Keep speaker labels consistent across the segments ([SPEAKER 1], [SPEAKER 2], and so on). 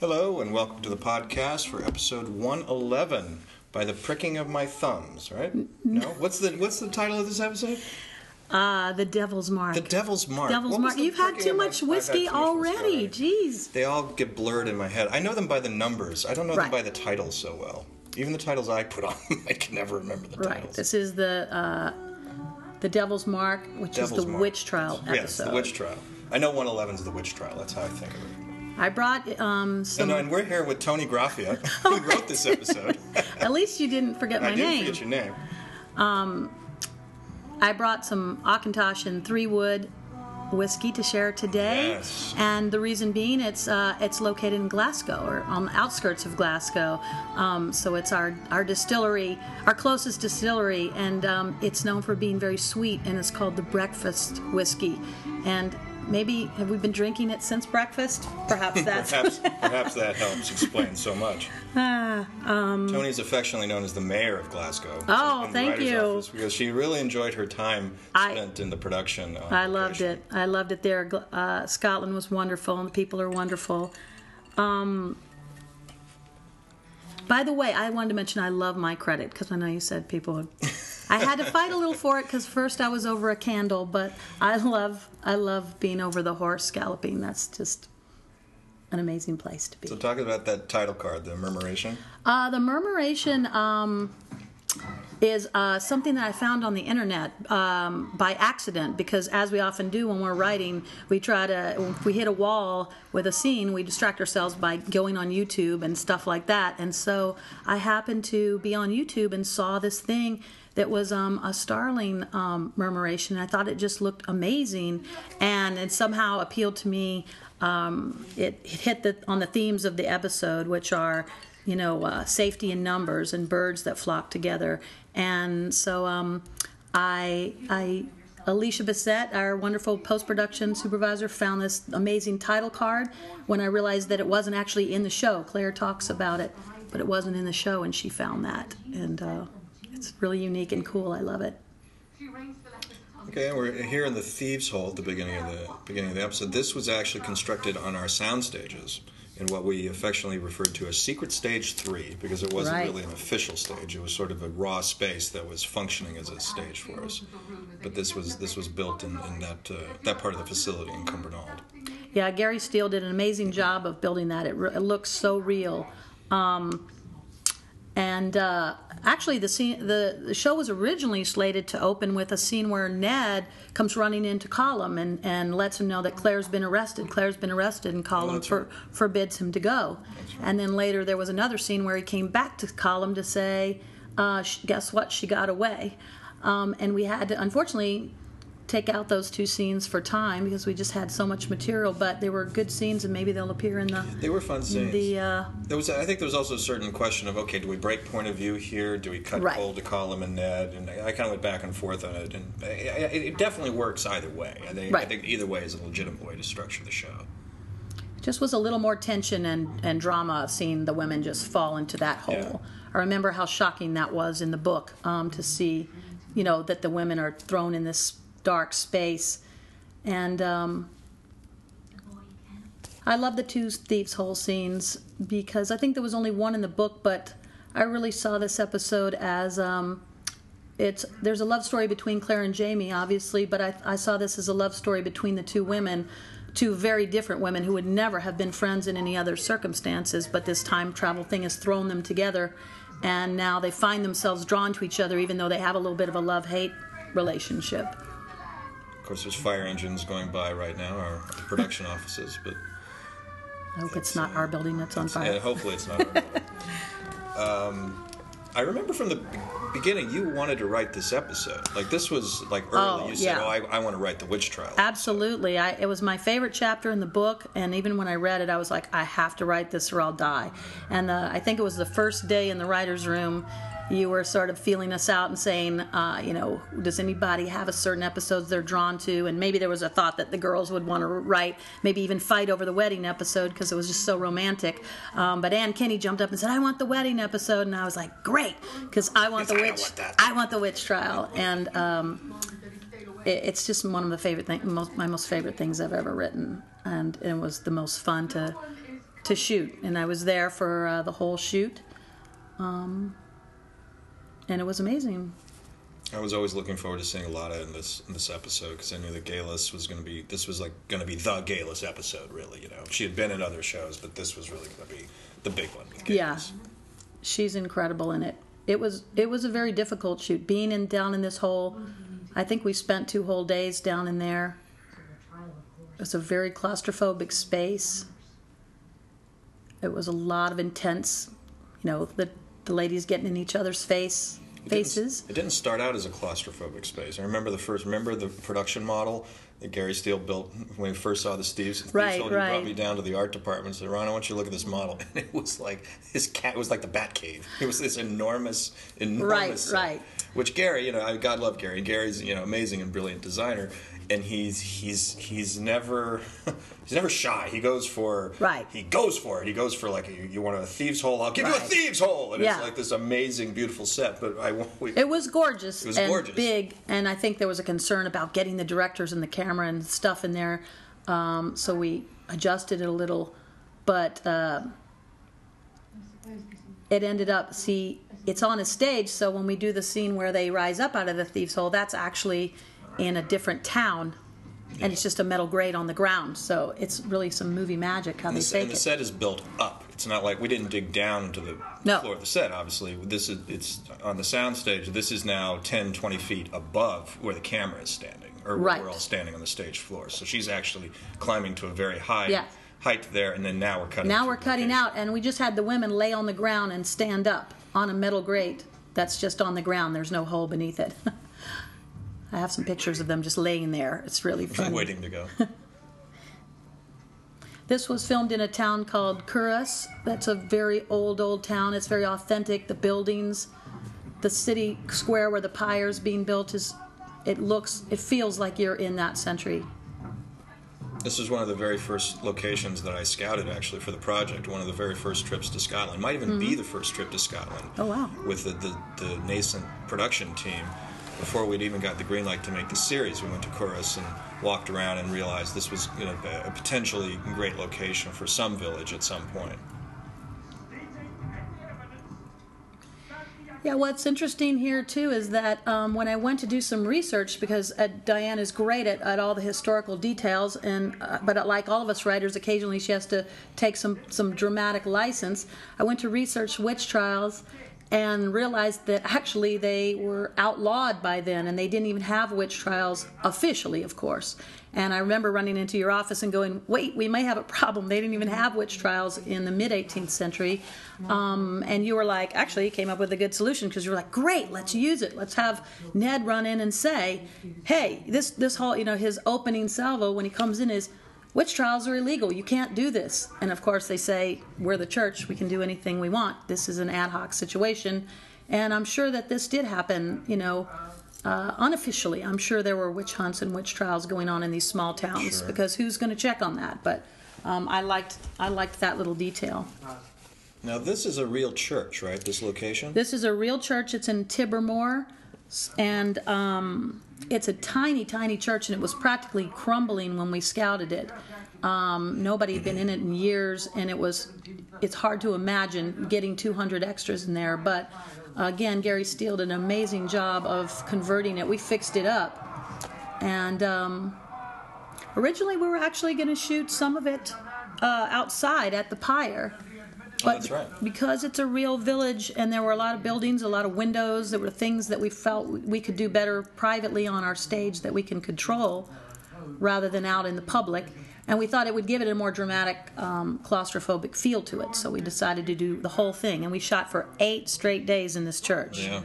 [SPEAKER 1] Hello, and welcome to the podcast for episode 111 by the pricking of my thumbs, right? No? What's the what's the title of this episode?
[SPEAKER 2] Uh, the Devil's Mark.
[SPEAKER 1] The Devil's Mark.
[SPEAKER 2] Devil's
[SPEAKER 1] What was
[SPEAKER 2] Mark.
[SPEAKER 1] the
[SPEAKER 2] You've had too much
[SPEAKER 1] I've had
[SPEAKER 2] whiskey
[SPEAKER 1] too much whiskey
[SPEAKER 2] already. Jeez.
[SPEAKER 1] They all get blurred in my head. I know them by the numbers. I don't know them
[SPEAKER 2] Right.
[SPEAKER 1] by the titles so well. Even the titles I put on, I can never remember the
[SPEAKER 2] Right.
[SPEAKER 1] titles.
[SPEAKER 2] This is the uh, the Devil's Mark, which
[SPEAKER 1] Devil's
[SPEAKER 2] is the
[SPEAKER 1] Mark.
[SPEAKER 2] witch trial episode.
[SPEAKER 1] Yes, the witch trial. I know 111 is the witch trial. That's how I think of it.
[SPEAKER 2] I brought um, some.
[SPEAKER 1] And, and we're here with Toni Graphia, who wrote this episode.
[SPEAKER 2] At least you didn't forget my
[SPEAKER 1] I didn't
[SPEAKER 2] name.
[SPEAKER 1] forget your name.
[SPEAKER 2] I brought some Auchentoshan and Three Wood whiskey to share today.
[SPEAKER 1] Yes.
[SPEAKER 2] And the reason being, it's uh, it's located in Glasgow or on the outskirts of Glasgow. Um, so it's our our distillery, our closest distillery, and um, it's known for being very sweet. And it's called the Breakfast Whiskey. And maybe have we been drinking it since breakfast? Perhaps that's.
[SPEAKER 1] Perhaps, perhaps that helps explain so much. Toni is affectionately known as the mayor of Glasgow.
[SPEAKER 2] Um, Oh, thank you.
[SPEAKER 1] because she really enjoyed her time
[SPEAKER 2] I-
[SPEAKER 1] spent in the production. on
[SPEAKER 2] I loved it. I loved it there. Uh, Scotland was wonderful, and the people are wonderful. Um, by the way, I wanted to mention I love my credit because I know you said people. Would, I had to fight a little for it because first I was over a candle, but I love I love being over the horse galloping. That's just an amazing place to be.
[SPEAKER 1] So talk about that title card, the Murmuration.
[SPEAKER 2] Uh, the murmuration um, is uh, something that I found on the internet um, by accident because, as we often do when we're writing, we try to, if we hit a wall with a scene, we distract ourselves by going on YouTube and stuff like that. And so I happened to be on YouTube and saw this thing that was um, a starling um, murmuration. I thought it just looked amazing, and it somehow appealed to me. Um, it, it hit the, on the themes of the episode, which are, you know, uh, safety in numbers and birds that flock together. And so um, I, I, Alicia Bissett, our wonderful post production supervisor, found this amazing title card when I realized that it wasn't actually in the show. Claire talks about it, but it wasn't in the show, and she found that. And uh, it's really unique and cool. I love it.
[SPEAKER 1] Okay, we're here in the Thieves' Hole at the beginning of the beginning of the episode. This was actually constructed on our sound stages in what we affectionately referred to as Secret Stage Three, because it wasn't
[SPEAKER 2] Right.
[SPEAKER 1] really an official stage. It was sort of a raw space that was functioning as a stage for us. But this was this was built in, in that uh, that part of the facility in Cumbernauld.
[SPEAKER 2] Yeah, Gary Steele did an amazing job of building that. It, re- it looks so real. Um, and uh, actually, the scene, the, the show was originally slated to open with a scene where Ned comes running into Colum and, and lets him know that Claire's been arrested. Claire's been arrested, and Colum
[SPEAKER 1] that's
[SPEAKER 2] for,
[SPEAKER 1] right.
[SPEAKER 2] forbids him to go. And then later, there was another scene where he came back to Colum to say, uh, "Guess what? She got away." Um, and we had to, unfortunately, take out those two scenes for time because we just had so much material. But they were good scenes, and maybe they'll appear in the
[SPEAKER 1] They were fun scenes.
[SPEAKER 2] the. Uh,
[SPEAKER 1] There was, I think, there was also a certain question of, okay, do we break point of view here? Do we cut
[SPEAKER 2] Right.
[SPEAKER 1] cold to Colum and Ned? And I, I kind of went back and forth on it, and I, I, it definitely works either way. I think, I think either way is a legitimate way to structure the show.
[SPEAKER 2] just was a little more tension and, and drama of seeing the women just fall into that hole.
[SPEAKER 1] Yeah.
[SPEAKER 2] I remember how shocking that was in the book um, to see, you know, that the women are thrown in this dark space. And um, I love the two thieves' hole scenes because I think there was only one in the book, but I really saw this episode as um, it's there's a love story between Claire and Jamie, obviously, but I, I saw this as a love story between the two women, two very different women who would never have been friends in any other circumstances. But this time travel thing has thrown them together, and now they find themselves drawn to each other, even though they have a little bit of a love hate relationship.
[SPEAKER 1] Of course, there's fire engines going by right now, our production offices, but
[SPEAKER 2] I hope it's not our building that's on
[SPEAKER 1] uh,
[SPEAKER 2] fire.
[SPEAKER 1] hopefully it's not. our um, I remember from the beginning you wanted to write this episode. Like this was like early.
[SPEAKER 2] Oh,
[SPEAKER 1] you said,
[SPEAKER 2] yeah.
[SPEAKER 1] "Oh, I, I want to write the witch trial."
[SPEAKER 2] Absolutely. I, it was my favorite chapter in the book, and even when I read it, I was like, I have to write this or I'll die. And uh, I think it was the first day in the writer's room, you were sort of feeling us out and saying, uh, you know, does anybody have a certain episodes they're drawn to? And maybe there was a thought that the girls would want to write, maybe even fight over the wedding episode because it was just so romantic. Um, but Ann Kenny jumped up and said, I want the wedding episode. And I was like, great, because I want the
[SPEAKER 1] Yes, I
[SPEAKER 2] witch.
[SPEAKER 1] want that.
[SPEAKER 2] I want the witch trial. And um, it, it's just one of the favorite thing, most, my most favorite things I've ever written, and it was the most fun to to shoot, and I was there for uh, the whole shoot, um, and it was amazing.
[SPEAKER 1] I was always looking forward to seeing a lot of in this in this episode because I knew the Geillis was going to be this was like going to be the Geillis episode. Really, you know, she had been in other shows, but this was really going to be the big one. With
[SPEAKER 2] Yeah, she's incredible in it. It was it was a very difficult shoot. Being in down in this hole, I think we spent two whole days down in there. It's a very claustrophobic space. It was a lot of intense, you know, the the ladies getting in each other's face
[SPEAKER 1] It didn't-
[SPEAKER 2] faces.
[SPEAKER 1] It didn't start out as a claustrophobic space. I remember the first. Remember the production model that Gary Steele built when we first saw the Steve's. Steve's
[SPEAKER 2] Right,
[SPEAKER 1] He
[SPEAKER 2] right.
[SPEAKER 1] brought me down to the art department and said, "Ron, I want you to look at this model." And it was like his cat. It was like the Bat Cave. It was this enormous, enormous.
[SPEAKER 2] Right,
[SPEAKER 1] set.
[SPEAKER 2] right.
[SPEAKER 1] Which Gary, you know, I God love Gary. Gary's you know amazing and brilliant designer. And he's he's he's never he's never shy. He goes for
[SPEAKER 2] Right.
[SPEAKER 1] He goes for it. He goes for like you, you want a thieves hole. I'll give you a thieves hole. And
[SPEAKER 2] Yeah.
[SPEAKER 1] it's like this amazing, beautiful set. But I we,
[SPEAKER 2] It was gorgeous It
[SPEAKER 1] was
[SPEAKER 2] and
[SPEAKER 1] gorgeous.
[SPEAKER 2] big, and I think there was a concern about getting the directors and the camera and stuff in there, um, so we adjusted it a little, but uh, it ended up. See, it's on a stage, so when we do the scene where they rise up out of the thieves' hole, that's actually in a different town, and it's just a metal grate on the ground. So it's really some movie magic how they
[SPEAKER 1] the,
[SPEAKER 2] fake
[SPEAKER 1] and the
[SPEAKER 2] it.
[SPEAKER 1] set is built up. It's not like we didn't dig down into the
[SPEAKER 2] No.
[SPEAKER 1] floor of the set. Obviously, this is it's on the sound stage. This is now 10, 20 feet above where the camera is standing, or where
[SPEAKER 2] Right.
[SPEAKER 1] we're all standing on the stage floor. So she's actually climbing to a very high
[SPEAKER 2] Yeah.
[SPEAKER 1] height there, and then now we're cutting.
[SPEAKER 2] Now
[SPEAKER 1] to
[SPEAKER 2] we're cutting
[SPEAKER 1] location.
[SPEAKER 2] out, and we just had the women lay on the ground and stand up on a metal grate that's just on the ground. There's no hole beneath it. I have some pictures of them just laying there. It's really funny.
[SPEAKER 1] waiting to go.
[SPEAKER 2] This was filmed in a town called Culross. That's a very old, old town. It's very authentic. The buildings, the city square where the pyre's being built is. It looks, it feels like you're in that century.
[SPEAKER 1] This is one of the very first locations that I scouted actually for the project. One of the very first trips to Scotland. Might even be mm-hmm. the first trip to Scotland.
[SPEAKER 2] Oh, wow.
[SPEAKER 1] With the, the, the nascent production team. Before we'd even got the green light to make the series, we went to Culross and walked around and realized this was you know, a potentially great location for some village at some point.
[SPEAKER 2] Yeah, what's interesting here too is that um, when I went to do some research, because uh, Diane is great at, at all the historical details, and uh, but like all of us writers, occasionally she has to take some some dramatic license. I went to research witch trials, and realized that actually they were outlawed by then, and they didn't even have witch trials officially, of course. And I remember running into your office and going, "Wait, we may have a problem. They didn't even have witch trials in the mid 18th century." Um, and you were like, actually, you came up with a good solution because you were like, "Great, let's use it. Let's have Ned run in and say, hey, this this whole you know his opening salvo when he comes in is." Witch trials are illegal. You can't do this. And of course, they say, We're the church. We can do anything we want. This is an ad hoc situation. And I'm sure that this did happen, you know, uh, unofficially. I'm sure there were witch hunts and witch trials going on in these small towns
[SPEAKER 1] Sure.
[SPEAKER 2] because who's going to check on that? But um, I liked I liked that little detail.
[SPEAKER 1] Now, this is a real church, right? This location?
[SPEAKER 2] This is a real church. It's in Tibbermore, and um, it's a tiny, tiny church, and it was practically crumbling when we scouted it. Um, nobody had been in it in years, and it was. It's hard to imagine getting 200 extras in there, but again, Gary Steele did an amazing job of converting it. We fixed it up, and um, originally we were actually going to shoot some of it uh, outside at the pyre. But
[SPEAKER 1] that's right.
[SPEAKER 2] because it's a real village and there were a lot of buildings, a lot of windows, there were things that we felt we could do better privately on our stage that we can control rather than out in the public. And we thought it would give it a more dramatic, um, claustrophobic feel to it. So we decided to do the whole thing. And we shot for eight straight days in this church.
[SPEAKER 1] Yeah.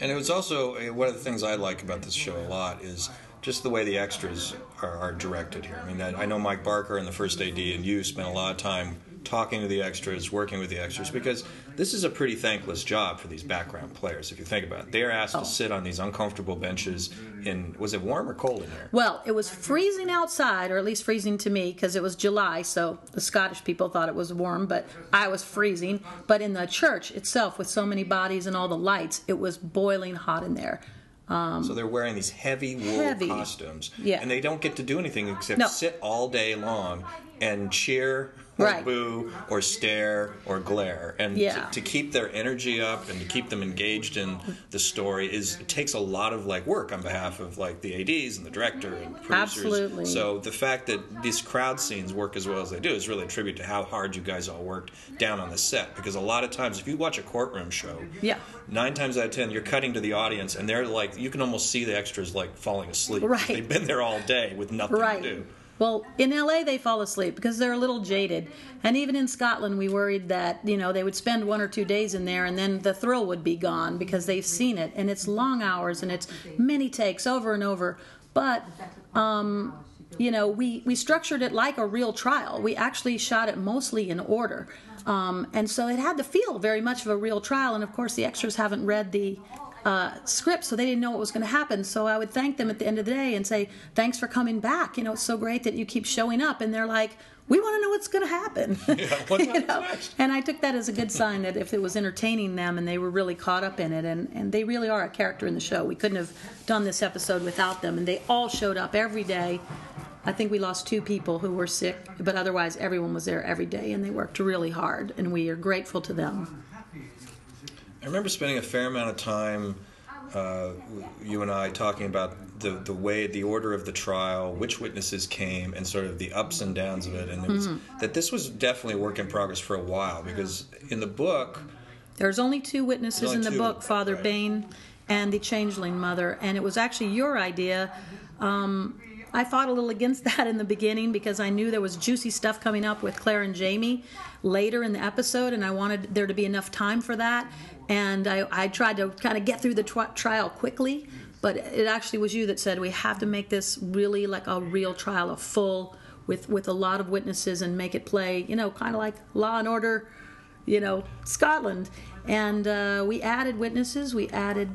[SPEAKER 1] And it was also uh, one of the things I like about this show a lot is just the way the extras are, are directed here. I mean, I, I know Mike Barker and the first AD and you spent a lot of time talking to the extras, working with the extras, because this is a pretty thankless job for these background players. If you think about it, they are asked
[SPEAKER 2] Oh.
[SPEAKER 1] to sit on these uncomfortable benches. In was it warm or cold in here?
[SPEAKER 2] Well, it was freezing outside, or at least freezing to me, because it was July, so the Scottish people thought it was warm, but I was freezing. But in the church itself, with so many bodies and all the lights, it was boiling hot in there.
[SPEAKER 1] Um, so they're wearing these heavy wool
[SPEAKER 2] Heavy.
[SPEAKER 1] costumes,
[SPEAKER 2] Yeah.
[SPEAKER 1] and they don't get to do anything except
[SPEAKER 2] No.
[SPEAKER 1] sit all day long and cheer or
[SPEAKER 2] Right.
[SPEAKER 1] boo or stare or glare. And
[SPEAKER 2] Yeah.
[SPEAKER 1] to, to keep their energy up and to keep them engaged in the story is it takes a lot of like work on behalf of like the ads and the director and producers.
[SPEAKER 2] Absolutely.
[SPEAKER 1] So the fact that these crowd scenes work as well as they do is really a tribute to how hard you guys all worked down on the set. Because a lot of times, if you watch a courtroom show,
[SPEAKER 2] Yeah.
[SPEAKER 1] nine times out of ten, you're cutting to the audience, and they're like, you can almost see the extras like falling asleep.
[SPEAKER 2] Right.
[SPEAKER 1] They've been there all day with nothing
[SPEAKER 2] Right.
[SPEAKER 1] to do.
[SPEAKER 2] Well, in LA they fall asleep because they're a little jaded. And even in Scotland we worried that, you know, they would spend one or two days in there and then the thrill would be gone because they've seen it and it's long hours and it's many takes over and over. But um, you know, we, we structured it like a real trial. We actually shot it mostly in order. Um, and so it had to feel very much of a real trial. And of course, the extras haven't read the uh, script, so they didn't know what was going to happen. So I would thank them at the end of the day and say, "Thanks for coming back. You know, it's so great that you keep showing up." And they're like, "We want to know what's going to happen."
[SPEAKER 1] what
[SPEAKER 2] You know? And I took that as a good sign that if it was entertaining them and they were really caught up in it, and, and they really are a character in the show. We couldn't have done this episode without them, and they all showed up every day. I think we lost two people who were sick, but otherwise everyone was there every day, and they worked really hard, and we are grateful to them.
[SPEAKER 1] I remember spending a fair amount of time, uh, you and I, talking about the, the way, the order of the trial, which witnesses came, and sort of the ups and downs of it. And it was,
[SPEAKER 2] Mm-hmm.
[SPEAKER 1] that this was definitely a work in progress for a while because in the book,
[SPEAKER 2] There's only two witnesses
[SPEAKER 1] There's
[SPEAKER 2] in the
[SPEAKER 1] two,
[SPEAKER 2] book Father
[SPEAKER 1] right.
[SPEAKER 2] Bain and the changeling mother, and it was actually your idea. Um, I fought a little against that in the beginning because I knew there was juicy stuff coming up with Claire and Jamie later in the episode, and I wanted there to be enough time for that. And I, I tried to kind of get through the tri- trial quickly, but it actually was you that said we have to make this really like a real trial, a full with with a lot of witnesses, and make it play, you know, kind of like Law and Order you know, Scotland. And uh, we added witnesses. We added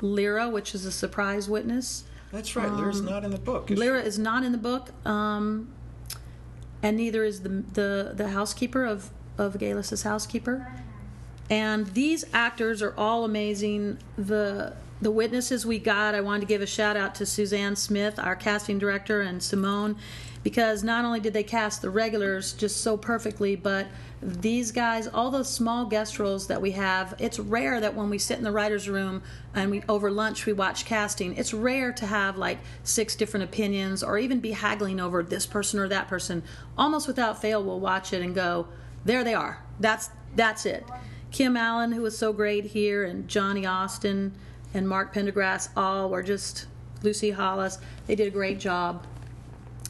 [SPEAKER 2] Laoghaire, which is a surprise witness.
[SPEAKER 1] that's right, Laoghaire's not in the book. is she?
[SPEAKER 2] Lyra is not in the book, um, and neither is the the, the housekeeper of of Geillis's housekeeper. And these actors are all amazing. The the witnesses we got, I wanted to give a shout out to Suzanne Smith, our casting director, and Simone, because not only did they cast the regulars just so perfectly, but these guys, all those small guest roles that we have, it's rare that when we sit in the writer's room and we over lunch we watch casting, it's rare to have like six different opinions or even be haggling over this person or that person. Almost without fail, we'll watch it and go, there they are. That's that's it. Kim Allen, who was so great here, and Johnny Austin and Mark Pendergrass, all were just Lucy Hollis. They did a great job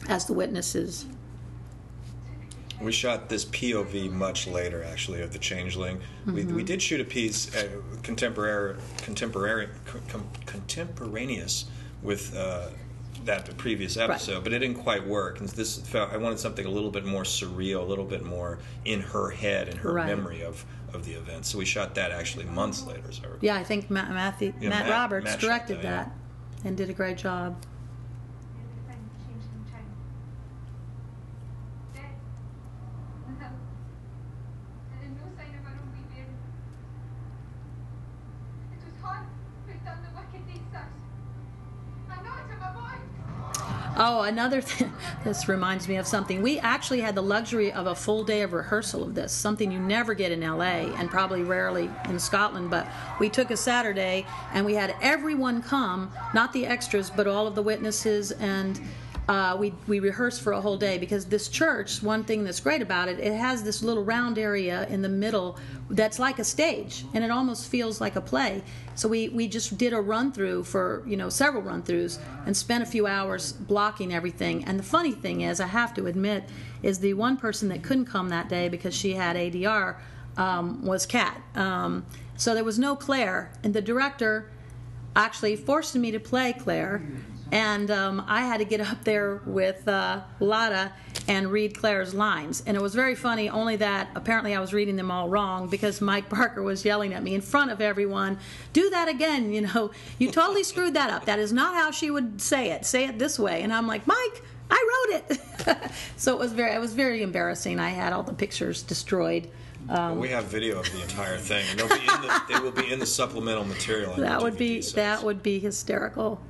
[SPEAKER 2] as the witnesses.
[SPEAKER 1] We shot this POV much later, actually, of the Changeling. We,
[SPEAKER 2] Mm-hmm.
[SPEAKER 1] we did shoot a piece uh, contemporary, contemporary, com, contemporaneous with uh, that previous episode, but it didn't quite work. And this, felt, I wanted something a little bit more surreal, a little bit more in her head and her
[SPEAKER 2] Right.
[SPEAKER 1] memory of, of the event. So we shot that actually months later. So I recall.
[SPEAKER 2] Yeah, I think Matt, Matthew,
[SPEAKER 1] Yeah,
[SPEAKER 2] Matt,
[SPEAKER 1] Matt-
[SPEAKER 2] Roberts
[SPEAKER 1] Matt
[SPEAKER 2] directed
[SPEAKER 1] that,
[SPEAKER 2] that and did a great job. Oh, another thing. This reminds me of something. We actually had the luxury of a full day of rehearsal of this, something you never get in LA and probably rarely in Scotland. But we took a Saturday and we had everyone come, not the extras, but all of the witnesses and. Uh, we we rehearsed for a whole day because this church. One thing that's great about it, it has this little round area in the middle that's like a stage, and it almost feels like a play. So we we just did a run through for you know several run throughs and spent a few hours blocking everything. And the funny thing is, I have to admit, is the one person that couldn't come that day because she had ADR um, was Kat. Um, so there was no Claire, and the director actually forced me to play Claire, and um, I had to get up there with uh, Lotte and read Claire's lines. And it was very funny, only that apparently I was reading them all wrong because Mike Barker was yelling at me in front of everyone, Do that again, you know, you totally screwed that up. That is not how she would say it. Say it this way. And I'm like, Mike, I wrote it. so it was very, it was very embarrassing. I had all the pictures destroyed.
[SPEAKER 1] But we have video of the entire thing, and they'll be in the, they will be in the supplemental material.
[SPEAKER 2] That would be that would be hysterical.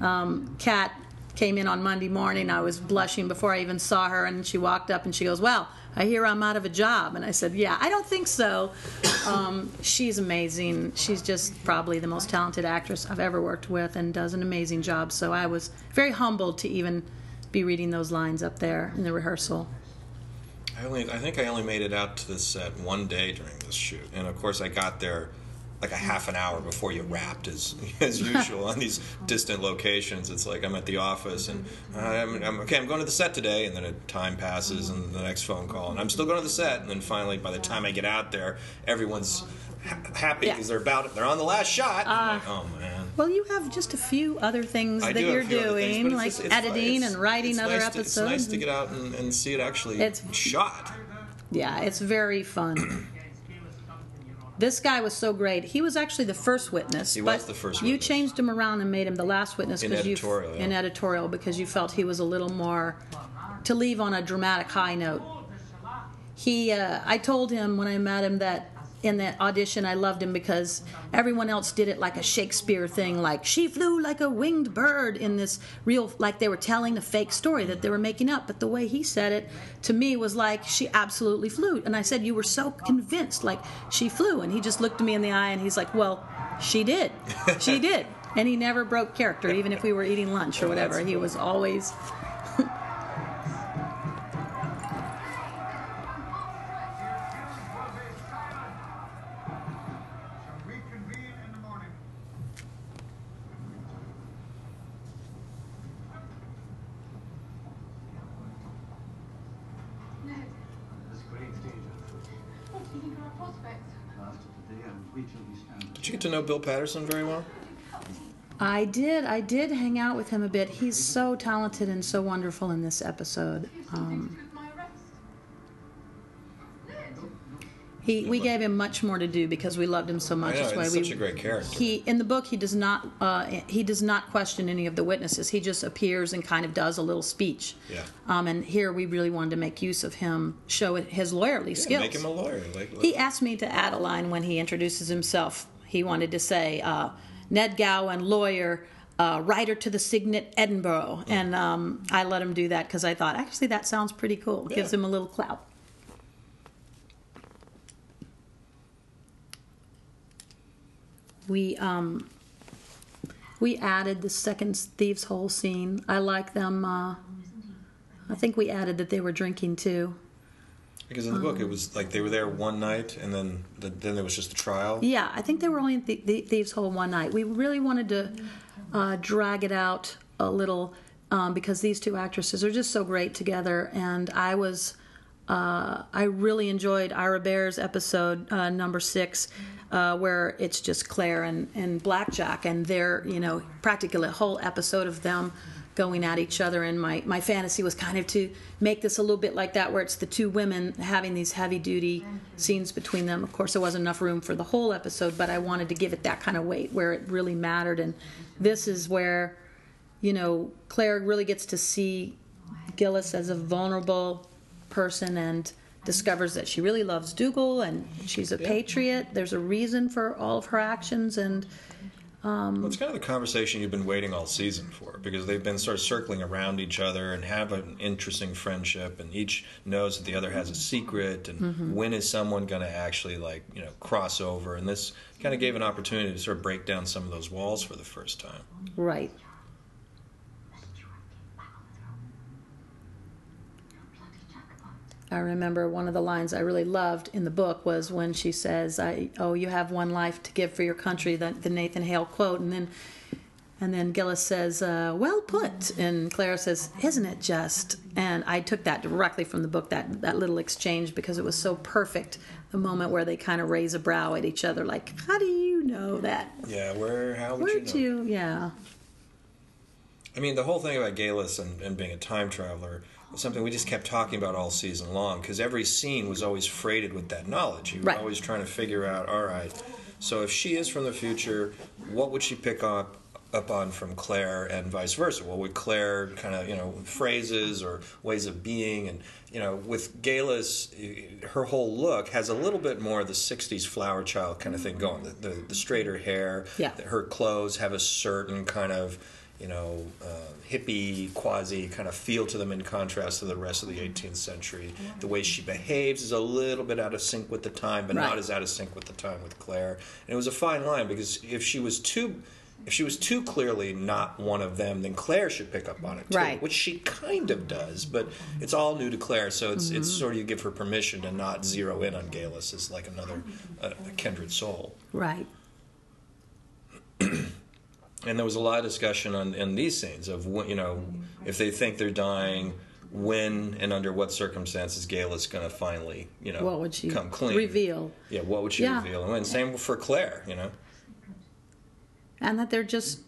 [SPEAKER 2] Um, Kat came in on Monday morning. I was blushing before I even saw her, and she walked up and she goes, "Well, I hear I'm out of a job." And I said, "Yeah, I don't think so." Um, she's amazing. She's just probably the most talented actress I've ever worked with, and does an amazing job. So I was very humbled to even be reading those lines up there in the rehearsal.
[SPEAKER 1] I only, I think I only made it out to the set one day during this shoot, and of course I got there like a half an hour before you wrapped as as usual on these distant locations. It's like I'm at the office and I'm, I'm okay. I'm going to the set today, and then a time passes and the next phone call, and I'm still going to the set, and then finally by the time I get out there, everyone's ha- happy
[SPEAKER 2] Yeah.
[SPEAKER 1] because they're about they're on the last shot. I'm like, uh, oh man.
[SPEAKER 2] Well, you have just a few other things
[SPEAKER 1] I
[SPEAKER 2] that
[SPEAKER 1] do
[SPEAKER 2] you're
[SPEAKER 1] other things,
[SPEAKER 2] doing, like
[SPEAKER 1] just-
[SPEAKER 2] editing
[SPEAKER 1] it's-
[SPEAKER 2] and writing
[SPEAKER 1] it's
[SPEAKER 2] other
[SPEAKER 1] nice to-
[SPEAKER 2] episodes.
[SPEAKER 1] it's nice to get out and, and see it actually
[SPEAKER 2] It's-
[SPEAKER 1] shot.
[SPEAKER 2] Yeah, it's very fun. This guy was so great. He was actually the first witness.
[SPEAKER 1] He was the first
[SPEAKER 2] You
[SPEAKER 1] witness.
[SPEAKER 2] changed him around and made him the last witness
[SPEAKER 1] In
[SPEAKER 2] 'cause you-
[SPEAKER 1] editorial, yeah.
[SPEAKER 2] in editorial because you felt he was a little more to leave on a dramatic high note. He, uh, I told him when I met him that in that audition I loved him because everyone else did it like a Shakespeare thing, like she flew like a winged bird in this real, like they were telling a fake story that they were making up. But the way he said it to me was like she absolutely flew. And I said, You were so convinced, like she flew. And he just looked me in the eye and he's like, Well, she did. She did. And he never broke character, even if we were eating lunch or whatever. He was always
[SPEAKER 1] know Bill Paterson very well?
[SPEAKER 2] I did. I did hang out with him a bit. He's so talented and so wonderful in this episode. Um,
[SPEAKER 3] to do with my arrest. Ned,
[SPEAKER 2] he, we gave him much more to do because we loved him so much.
[SPEAKER 1] I know,
[SPEAKER 2] That's why
[SPEAKER 1] he's
[SPEAKER 2] we,
[SPEAKER 1] such a great character.
[SPEAKER 2] He in the book he does not uh, he does not question any of the witnesses. He just appears and kind of does a little speech.
[SPEAKER 1] Yeah.
[SPEAKER 2] Um, and here we really wanted to make use of him, show his lawyerly
[SPEAKER 1] Yeah,
[SPEAKER 2] skills.
[SPEAKER 1] make him a lawyer. Like,
[SPEAKER 2] He asked me to add a line when he introduces himself. He wanted to say, uh, Ned Gowan, lawyer, uh, writer to the Signet Edinburgh. And um, I let him do that because I thought, actually, that sounds pretty cool. Gives him a little clout. We um, we added the second thieves' hole scene. I like them. Uh, I think we added that they were drinking too.
[SPEAKER 1] Because in the book it was like they were there one night and then the, then there was just a trial.
[SPEAKER 2] Yeah, I think they were only in the, the Thieves' Hole one night. We really wanted to uh, drag it out a little um, because these two actresses are just so great together, and I was. Uh, I really enjoyed Ira Behr's episode uh, number six, uh, where it's just Claire and, and Blackjack, and they're you know practically a whole episode of them going at each other. And my my fantasy was kind of to make this a little bit like that, where it's the two women having these heavy duty scenes between them. Of course, there wasn't enough room for the whole episode, but I wanted to give it that kind of weight where it really mattered. And this is where you know Claire really gets to see Geillis as a vulnerable person and discovers that she really loves Dougal and she's a patriot. There's a reason for all of her actions and
[SPEAKER 1] Well, it's kind of the conversation you've been waiting all season for because they've been sort of circling around each other and have an interesting friendship, and each knows that the other has a secret. And
[SPEAKER 2] Mm-hmm.
[SPEAKER 1] when is someone going to actually like you know cross over? And this kind of gave an opportunity to sort of break down some of those walls for the first time.
[SPEAKER 2] right. I remember one of the lines I really loved in the book was when she says, "I oh, you have one life to give for your country," the, the Nathan Hale quote, and then and then Geillis says, uh, "Well put," and Clara says, "Isn't it just?" And I took that directly from the book that that little exchange because it was so perfect. The moment where they kind of raise a brow at each other, like, "How do you know that?
[SPEAKER 1] Yeah, where how would
[SPEAKER 2] Where'd
[SPEAKER 1] you know?
[SPEAKER 2] you? Yeah,
[SPEAKER 1] I mean, the whole thing about Geillis and, and being a time traveler something we just kept talking about all season long because every scene was always freighted with that knowledge. You were
[SPEAKER 2] Right.
[SPEAKER 1] always trying to figure out, all right, so if she is from the future, what would she pick up up on from Claire and vice versa? What would Claire kind of, you know, phrases or ways of being and you know, with Geillis, her whole look has a little bit more of the '60s flower child kind of thing going. The, the, the straighter hair,
[SPEAKER 2] Yeah.
[SPEAKER 1] her clothes have a certain kind of you know, uh, hippie, quasi kind of feel to them in contrast to the rest of the 18th century. The way she behaves is a little bit out of sync with the time, but not as out of sync with the time with Claire. And it was a fine line because if she was too. If she was too clearly not one of them, then Claire should pick up on it too,
[SPEAKER 2] Right.
[SPEAKER 1] which she kind of does. But it's all new to Claire, so it's it's
[SPEAKER 2] Mm-hmm.
[SPEAKER 1] sort of you give her permission to not zero in on Geillis as like another uh, a kindred soul.
[SPEAKER 2] Right.
[SPEAKER 1] And there was a lot of discussion on in these scenes of when, you know if they think they're dying, when and under what circumstances Gala's going to finally you know
[SPEAKER 2] What would she
[SPEAKER 1] come clean
[SPEAKER 2] reveal?
[SPEAKER 1] Yeah, what would she
[SPEAKER 2] Yeah.
[SPEAKER 1] reveal? And when same for Claire, you know.
[SPEAKER 2] And that they're just,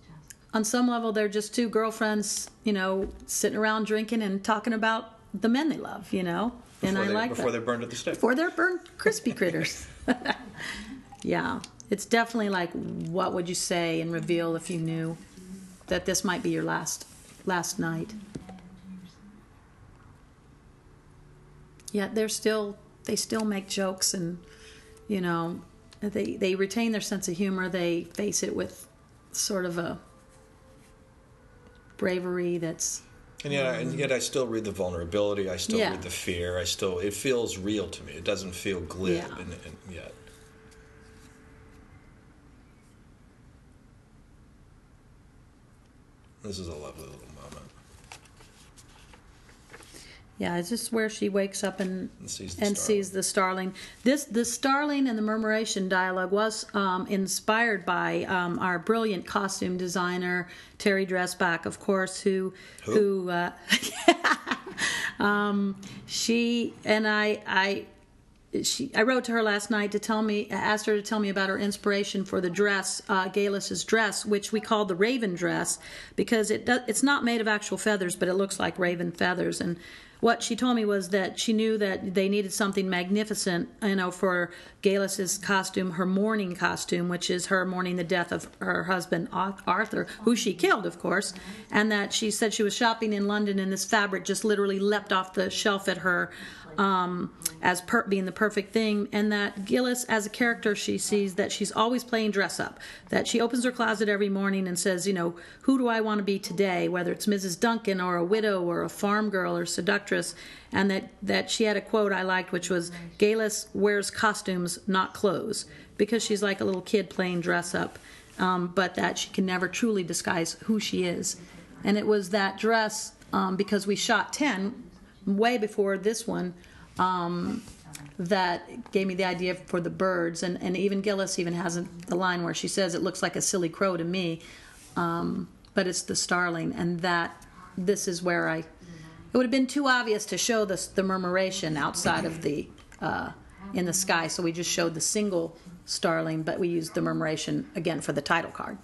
[SPEAKER 2] on some level, they're just two girlfriends, you know, sitting around drinking and talking about the men they love, you know. And I
[SPEAKER 1] they,
[SPEAKER 2] like
[SPEAKER 1] before
[SPEAKER 2] that.
[SPEAKER 1] they're burned at the stake.
[SPEAKER 2] Before they're burned crispy critters. yeah. It's definitely like, what would you say and reveal if you knew that this might be your last last night? Yet they're still they still make jokes and you know they they retain their sense of humor. They face it with sort of a bravery that's
[SPEAKER 1] And yet, I, and yet, I still read the vulnerability. I still
[SPEAKER 2] Yeah.
[SPEAKER 1] read the fear. I still, it feels real to me. It doesn't feel glib
[SPEAKER 2] Yeah.
[SPEAKER 1] and, and yet. This is a lovely little moment.
[SPEAKER 2] Yeah, is this where she wakes up and
[SPEAKER 1] And sees the
[SPEAKER 2] and
[SPEAKER 1] starling.
[SPEAKER 2] sees the starling. This the starling and the murmuration dialogue was um, inspired by um, our brilliant costume designer Terry Dresbach, of course, who
[SPEAKER 1] Who?
[SPEAKER 2] uh, um, she and I I. She, I wrote to her last night to tell me, asked her to tell me about her inspiration for the dress, uh, Geillis's dress, which we call the raven dress, because it does, it's not made of actual feathers, but it looks like raven feathers. And what she told me was that she knew that they needed something magnificent, you know, for Geillis's costume, her mourning costume, which is her mourning the death of her husband Arthur, who she killed, of course, and that she said she was shopping in London and this fabric just literally leapt off the shelf at her um, as per- being the perfect thing, and that Geillis, as a character, she sees that she's always playing dress up. That she opens her closet every morning and says, you know, who do I want to be today? Whether it's Mrs. Duncan or a widow or a farm girl or seductress, and that that she had a quote I liked, which was, "Geillis wears costumes, not clothes," because she's like a little kid playing dress up, um, but that she can never truly disguise who she is. And it was that dress um, because we shot ten way before this one um, that gave me the idea for the birds. And, and even Geillis even has a, the line where she says it looks like a silly crow to me um, but it's the starling. And that this is where i it would have been too obvious to show this the murmuration outside of the uh, in the sky. So we just showed the single starling but we used the murmuration again for the title card.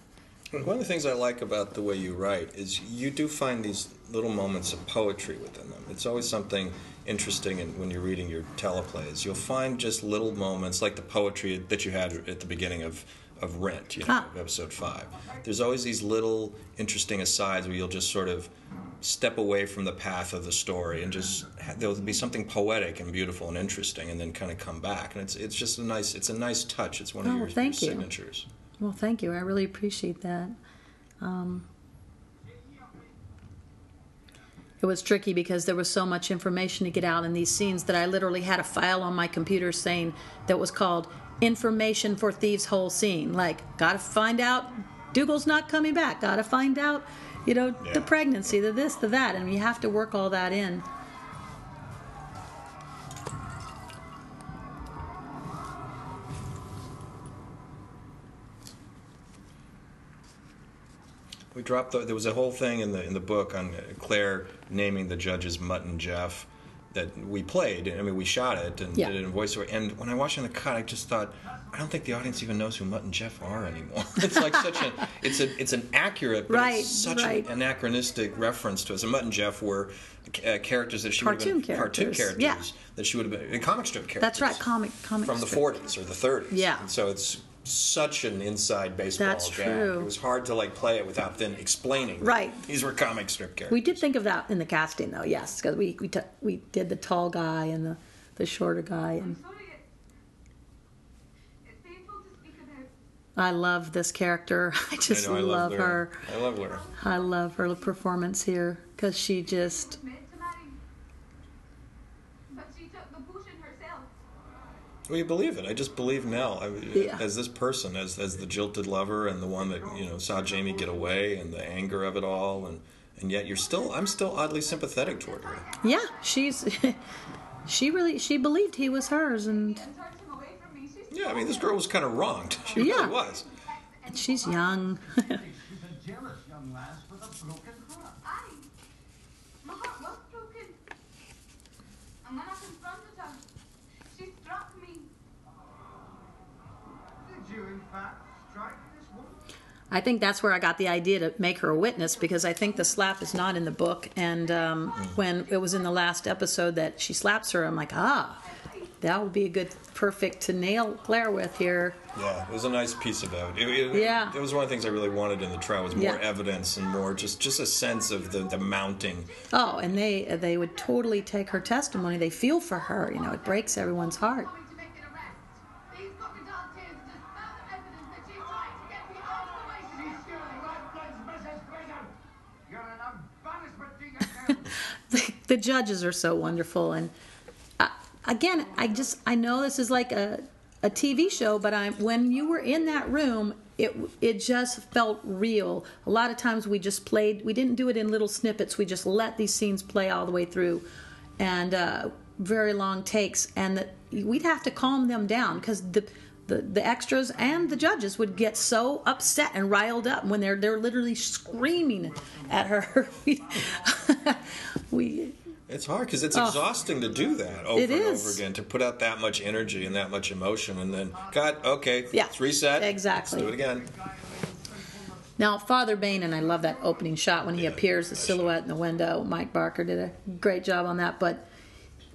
[SPEAKER 1] One of the things I like about the way you write is you do find these little moments of poetry within them. It's always something interesting in, when you're reading your teleplays. You'll find just little moments like the poetry that you had at the beginning of, of Rent, you know,
[SPEAKER 2] Ah.
[SPEAKER 1] episode five. There's always these little interesting asides where you'll just sort of step away from the path of the story and just there'll be something poetic and beautiful and interesting and then kind of come back and it's it's just a nice it's a nice touch it's one of
[SPEAKER 2] Oh,
[SPEAKER 1] your,
[SPEAKER 2] thank
[SPEAKER 1] your
[SPEAKER 2] you. well thank you i really appreciate that um, it was tricky because there was so much information to get out in these scenes that I literally had a file on my computer saying that was called information for thieves whole scene. Like gotta find out dougal's not coming back. Gotta find out you know the pregnancy the this the that. And you have to work all that in
[SPEAKER 1] We dropped. The, there was a whole thing in the in the book on Claire naming the judges Mutt and Jeff that we played. I mean, we shot it and
[SPEAKER 2] Yeah.
[SPEAKER 1] did it in voiceover. And when I watched it in the cut, I just thought, I don't think the audience even knows who Mutt and Jeff are anymore. it's like such a, it's a, it's an accurate, but
[SPEAKER 2] Right,
[SPEAKER 1] it's such
[SPEAKER 2] right.
[SPEAKER 1] an anachronistic reference to us. And Mutt and Jeff were uh, characters that she would have
[SPEAKER 2] Cartoon
[SPEAKER 1] been cartoon
[SPEAKER 2] characters,
[SPEAKER 1] characters
[SPEAKER 2] yeah.
[SPEAKER 1] that she would have been in comic strip characters.
[SPEAKER 2] that's right comic comic
[SPEAKER 1] from the
[SPEAKER 2] strip.
[SPEAKER 1] 40s or the 30s.
[SPEAKER 2] Yeah.
[SPEAKER 1] And so it's such an inside baseball
[SPEAKER 2] That's
[SPEAKER 1] gag.
[SPEAKER 2] true.
[SPEAKER 1] It was hard to like play it without then explaining. that
[SPEAKER 2] Right.
[SPEAKER 1] These were comic strip characters.
[SPEAKER 2] We did think of that in the casting, though. Yes, because we we, t- we did the tall guy and the the shorter guy, and
[SPEAKER 3] I'm sorry, it's, it's painful to speak about
[SPEAKER 2] I love this character. I just
[SPEAKER 1] I know, I
[SPEAKER 2] love,
[SPEAKER 1] love
[SPEAKER 2] her.
[SPEAKER 1] I love Laoghaire.
[SPEAKER 2] I love her performance here because she just
[SPEAKER 3] meant to marry. But she took the potion herself.
[SPEAKER 1] Well, you believe it. I just believe Nell I,
[SPEAKER 2] Yeah.
[SPEAKER 1] as this person, as as the jilted lover and the one that you know saw Jamie get away and the anger of it all, and and yet you're still I'm still oddly sympathetic toward her.
[SPEAKER 2] yeah she's she really she believed he was hers and
[SPEAKER 3] And turned him away from me. She's
[SPEAKER 1] Yeah, I mean this girl was kind of wronged. She
[SPEAKER 2] Yeah.
[SPEAKER 1] really was.
[SPEAKER 2] and she's young.
[SPEAKER 4] She's a jealous young lass with a broken heart.
[SPEAKER 3] Aye. My heart was broken. And when I confronted her, she struck me.
[SPEAKER 4] Did you, in fact, strike this woman?
[SPEAKER 2] I think that's where I got the idea to make her a witness because I think the slap is not in the book. And um, when it was in the last episode that she slaps her, I'm like, ah, that would be a good, perfect to nail Claire with here.
[SPEAKER 1] Yeah, it was a nice piece of it. It, it-
[SPEAKER 2] Yeah.
[SPEAKER 1] it was one of the things I really wanted in the trial was more
[SPEAKER 2] Yeah.
[SPEAKER 1] evidence and more just just a sense of the, the mounting.
[SPEAKER 2] Oh, and they they would totally take her testimony. They feel for her. You know, it breaks everyone's heart.
[SPEAKER 3] The, the
[SPEAKER 2] judges are so wonderful. And uh, again i just i know this is like a, a tv show but i'm when you were in that room it it just felt real. A lot of times we just played we didn't do it in little snippets. We just let these scenes play all the way through and uh, very long takes. And that we'd have to calm them down because the the, the extras and the judges would get so upset and riled up when they're they're literally screaming at her. we, we
[SPEAKER 1] It's hard because it's exhausting to do that over
[SPEAKER 2] Oh.
[SPEAKER 1] And over again to put out that much energy and that much emotion, and then cut. Okay,
[SPEAKER 2] Yeah,
[SPEAKER 1] it's reset.
[SPEAKER 2] exactly.
[SPEAKER 1] Let's do it again.
[SPEAKER 2] Now, Father Bain, and I love that opening shot when he
[SPEAKER 1] Yeah,
[SPEAKER 2] appears, the silhouette in the window. Mike Barker did a great job on that, but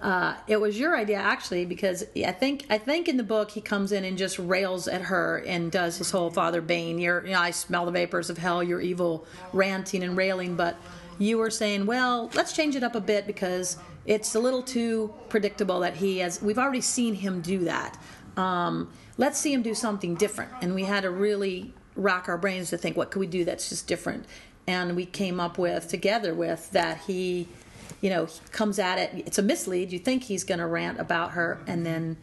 [SPEAKER 2] uh, it was your idea actually because I think I think in the book he comes in and just rails at her and does his whole Father Bain. You're, you know, I smell the vapors of hell. You're evil, ranting and railing. But you were saying, well, let's change it up a bit because it's a little too predictable that he has. We've already seen him do that. Um, let's see him do something different. And we had to really rack our brains to think, what could we do that's just different? And we came up with together with that he you know, comes at it. It's a mislead. You think he's going to rant about her, and then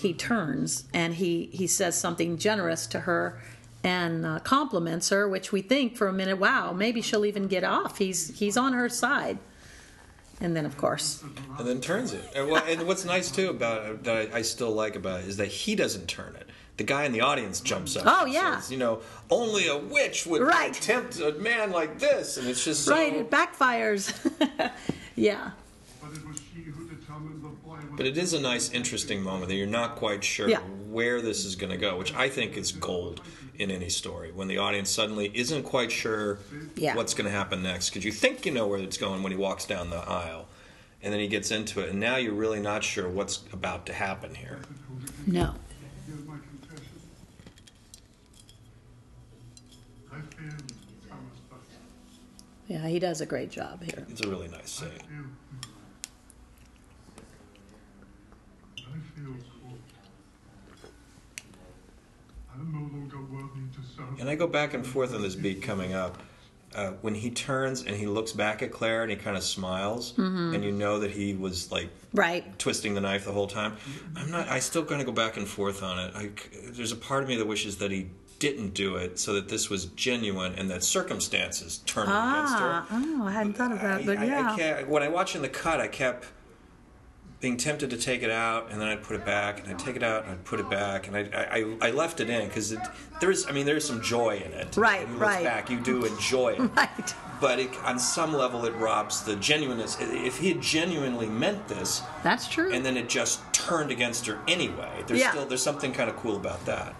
[SPEAKER 2] he turns and he he says something generous to her and uh, compliments her, which we think for a minute, wow, maybe she'll even get off. He's he's on her side, and then of course,
[SPEAKER 1] and then turns it. And, well, and what's nice too about it that I, I still like about it is that he doesn't turn it. The guy in the audience jumps up.
[SPEAKER 2] Oh,
[SPEAKER 1] and
[SPEAKER 2] yeah.
[SPEAKER 1] says, you know, only a witch would
[SPEAKER 2] Right.
[SPEAKER 1] tempt a man like this, and it's just so,
[SPEAKER 2] right, it backfires. yeah,
[SPEAKER 5] But it was she who determined the boy.
[SPEAKER 1] But it is a nice, interesting moment that you're not quite sure
[SPEAKER 2] Yeah.
[SPEAKER 1] where this is going to go, which I think is gold in any story. When the audience suddenly isn't quite sure
[SPEAKER 2] Yeah.
[SPEAKER 1] what's going to happen next, because you think you know where it's going when he walks down the aisle, and then he gets into it, and now you're really not sure what's about to happen here.
[SPEAKER 2] no, yeah, he does a great job here.
[SPEAKER 1] It's a really nice
[SPEAKER 5] I
[SPEAKER 1] scene.
[SPEAKER 5] feel. I feel cold. I'm no longer worthy to serve.
[SPEAKER 1] And I go back and forth on this beat coming up. Uh, when he turns and he looks back at Claire and he kind of smiles, and you know that he was like
[SPEAKER 2] Right.
[SPEAKER 1] twisting the knife the whole time. I'm not. I still kind of go back and forth on it. I, there's a part of me that wishes that he didn't do it, so that this was genuine and that circumstances turned against
[SPEAKER 2] Ah,
[SPEAKER 1] her.
[SPEAKER 2] oh, I hadn't thought of that, but
[SPEAKER 1] I, I-
[SPEAKER 2] yeah.
[SPEAKER 1] I can't, when I watch in the cut, I kept being tempted to take it out, and then I'd put it back, and I'd take it out, and I'd put it back, and I, I, I left it in because there's, I mean, there's some joy in it.
[SPEAKER 2] Right,
[SPEAKER 1] When you look
[SPEAKER 2] right.
[SPEAKER 1] Back, you do enjoy it
[SPEAKER 2] Right.
[SPEAKER 1] but it, on some level it robs the genuineness if he had genuinely meant this
[SPEAKER 2] That's true.
[SPEAKER 1] and then it just turned against her anyway there's
[SPEAKER 2] Yeah.
[SPEAKER 1] still there's something kind of cool about that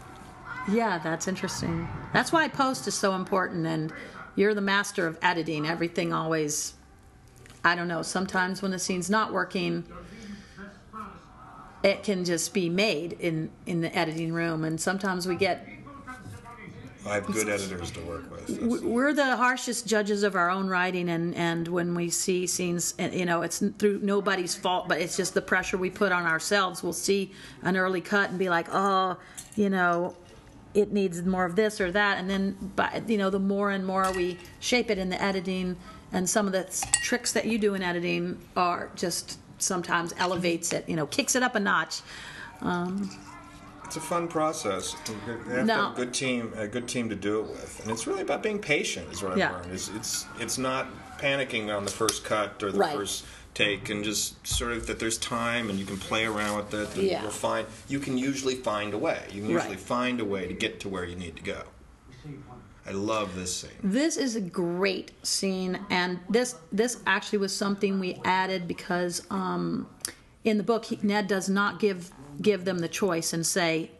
[SPEAKER 2] Yeah, that's interesting. That's why post is so important, and you're the master of editing. Everything always, I don't know, sometimes when the scene's not working, it can just be made in, in the editing room, and sometimes we get,
[SPEAKER 1] i have good editors to work with That's-
[SPEAKER 2] we're the harshest judges of our own writing, and, and when we see scenes, eh, you know, it's through nobody's fault, but it's just the pressure we put on ourselves. We'll see an early cut and be like, oh, you know, it needs more of this or that, and then, by, you know, the more and more we shape it in the editing, and some of the tricks that you do in editing are just sometimes elevates it, you know, kicks it up a notch.
[SPEAKER 1] Um, it's a fun process. You have to
[SPEAKER 2] No.
[SPEAKER 1] have a good team, a good team to do it with, and it's really about being patient. Is what I've
[SPEAKER 2] Yeah.
[SPEAKER 1] learned. It's, it's it's not panicking on the first cut or the
[SPEAKER 2] Right.
[SPEAKER 1] first take, and just sort of that there's time and you can play around with it. And
[SPEAKER 2] Yeah.
[SPEAKER 1] you'll you can usually find a way. You can usually
[SPEAKER 2] Right.
[SPEAKER 1] find a way to get to where you need to go. I love this scene.
[SPEAKER 2] This is a great scene, and this this actually was something we added because um, in the book he, Ned does not give give them the choice and say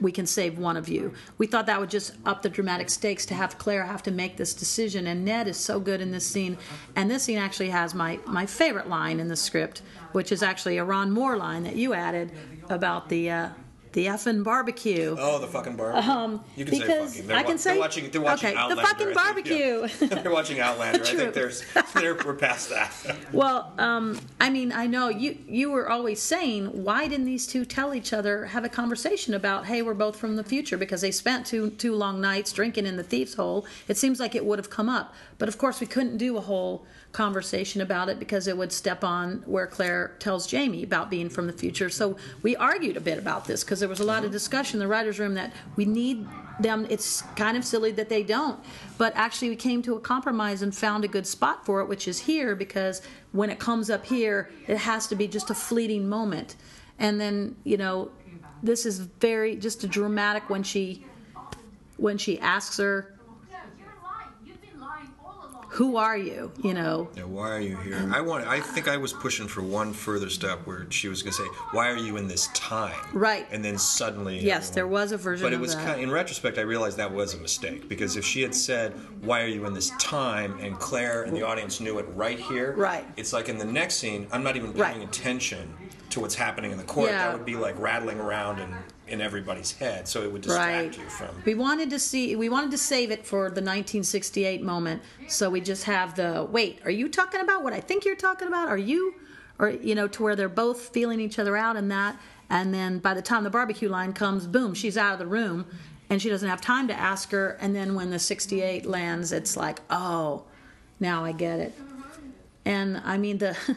[SPEAKER 2] we can save one of you. We thought that would just up the dramatic stakes to have Claire have to make this decision, and Ned is so good in this scene. And this scene actually has my my favorite line in the script, which is actually a Ron Moore line that you added about the. Uh, the effing barbecue.
[SPEAKER 1] Oh, the fucking barbecue. Um, you can
[SPEAKER 2] because
[SPEAKER 1] say fucking. They're
[SPEAKER 2] I
[SPEAKER 1] wa-
[SPEAKER 2] say-
[SPEAKER 1] they're watching. They're watching
[SPEAKER 2] okay, the fucking
[SPEAKER 1] think, yeah.
[SPEAKER 2] barbecue.
[SPEAKER 1] they're watching Outlander. I think there's. They're, we're past that.
[SPEAKER 2] Well, um, I mean, I know you you were always saying why didn't these two tell each other have a conversation about hey we're both from the future because they spent two two long nights drinking in the thieves hole. It seems like it would have come up, but of course we couldn't do a whole conversation about it because it would step on where Claire tells Jamie about being from the future. So we argued a bit about this because there was a lot of discussion in the writers' room that we need them. It's kind of silly that they don't, but actually we came to a compromise and found a good spot for it, which is here because when it comes up here, it has to be just a fleeting moment, and then you know, this is very just a dramatic when she when she asks her,
[SPEAKER 3] No, you're lying. You've been lying all along.
[SPEAKER 2] "Who are you?" You know.
[SPEAKER 1] Yeah, why are you here? I want. I think I was pushing for one further step where she was going to say, "Why are you in this time?"
[SPEAKER 2] Right.
[SPEAKER 1] And then suddenly,
[SPEAKER 2] Yes, there was a version
[SPEAKER 1] But it
[SPEAKER 2] of
[SPEAKER 1] was
[SPEAKER 2] that.
[SPEAKER 1] kind. in retrospect, I realized that was a mistake because if she had said, "Why are you in this time?" and Claire and the audience knew it right here,
[SPEAKER 2] Right.
[SPEAKER 1] It's like in the next scene, I'm not even
[SPEAKER 2] Right.
[SPEAKER 1] paying attention to what's happening in the court.
[SPEAKER 2] Yeah.
[SPEAKER 1] That would be like rattling around in in everybody's head, so it would distract
[SPEAKER 2] right.
[SPEAKER 1] you from.
[SPEAKER 2] We wanted to see. We wanted to save it for the 1968 moment. So we just have the wait. Are you talking about what I think you're talking about? Are you, or you know, to where they're both feeling each other out and that. And then by the time the barbecue line comes, boom, she's out of the room, and she doesn't have time to ask her. And then when the 68 lands, it's like, oh, now I get it. And I mean the.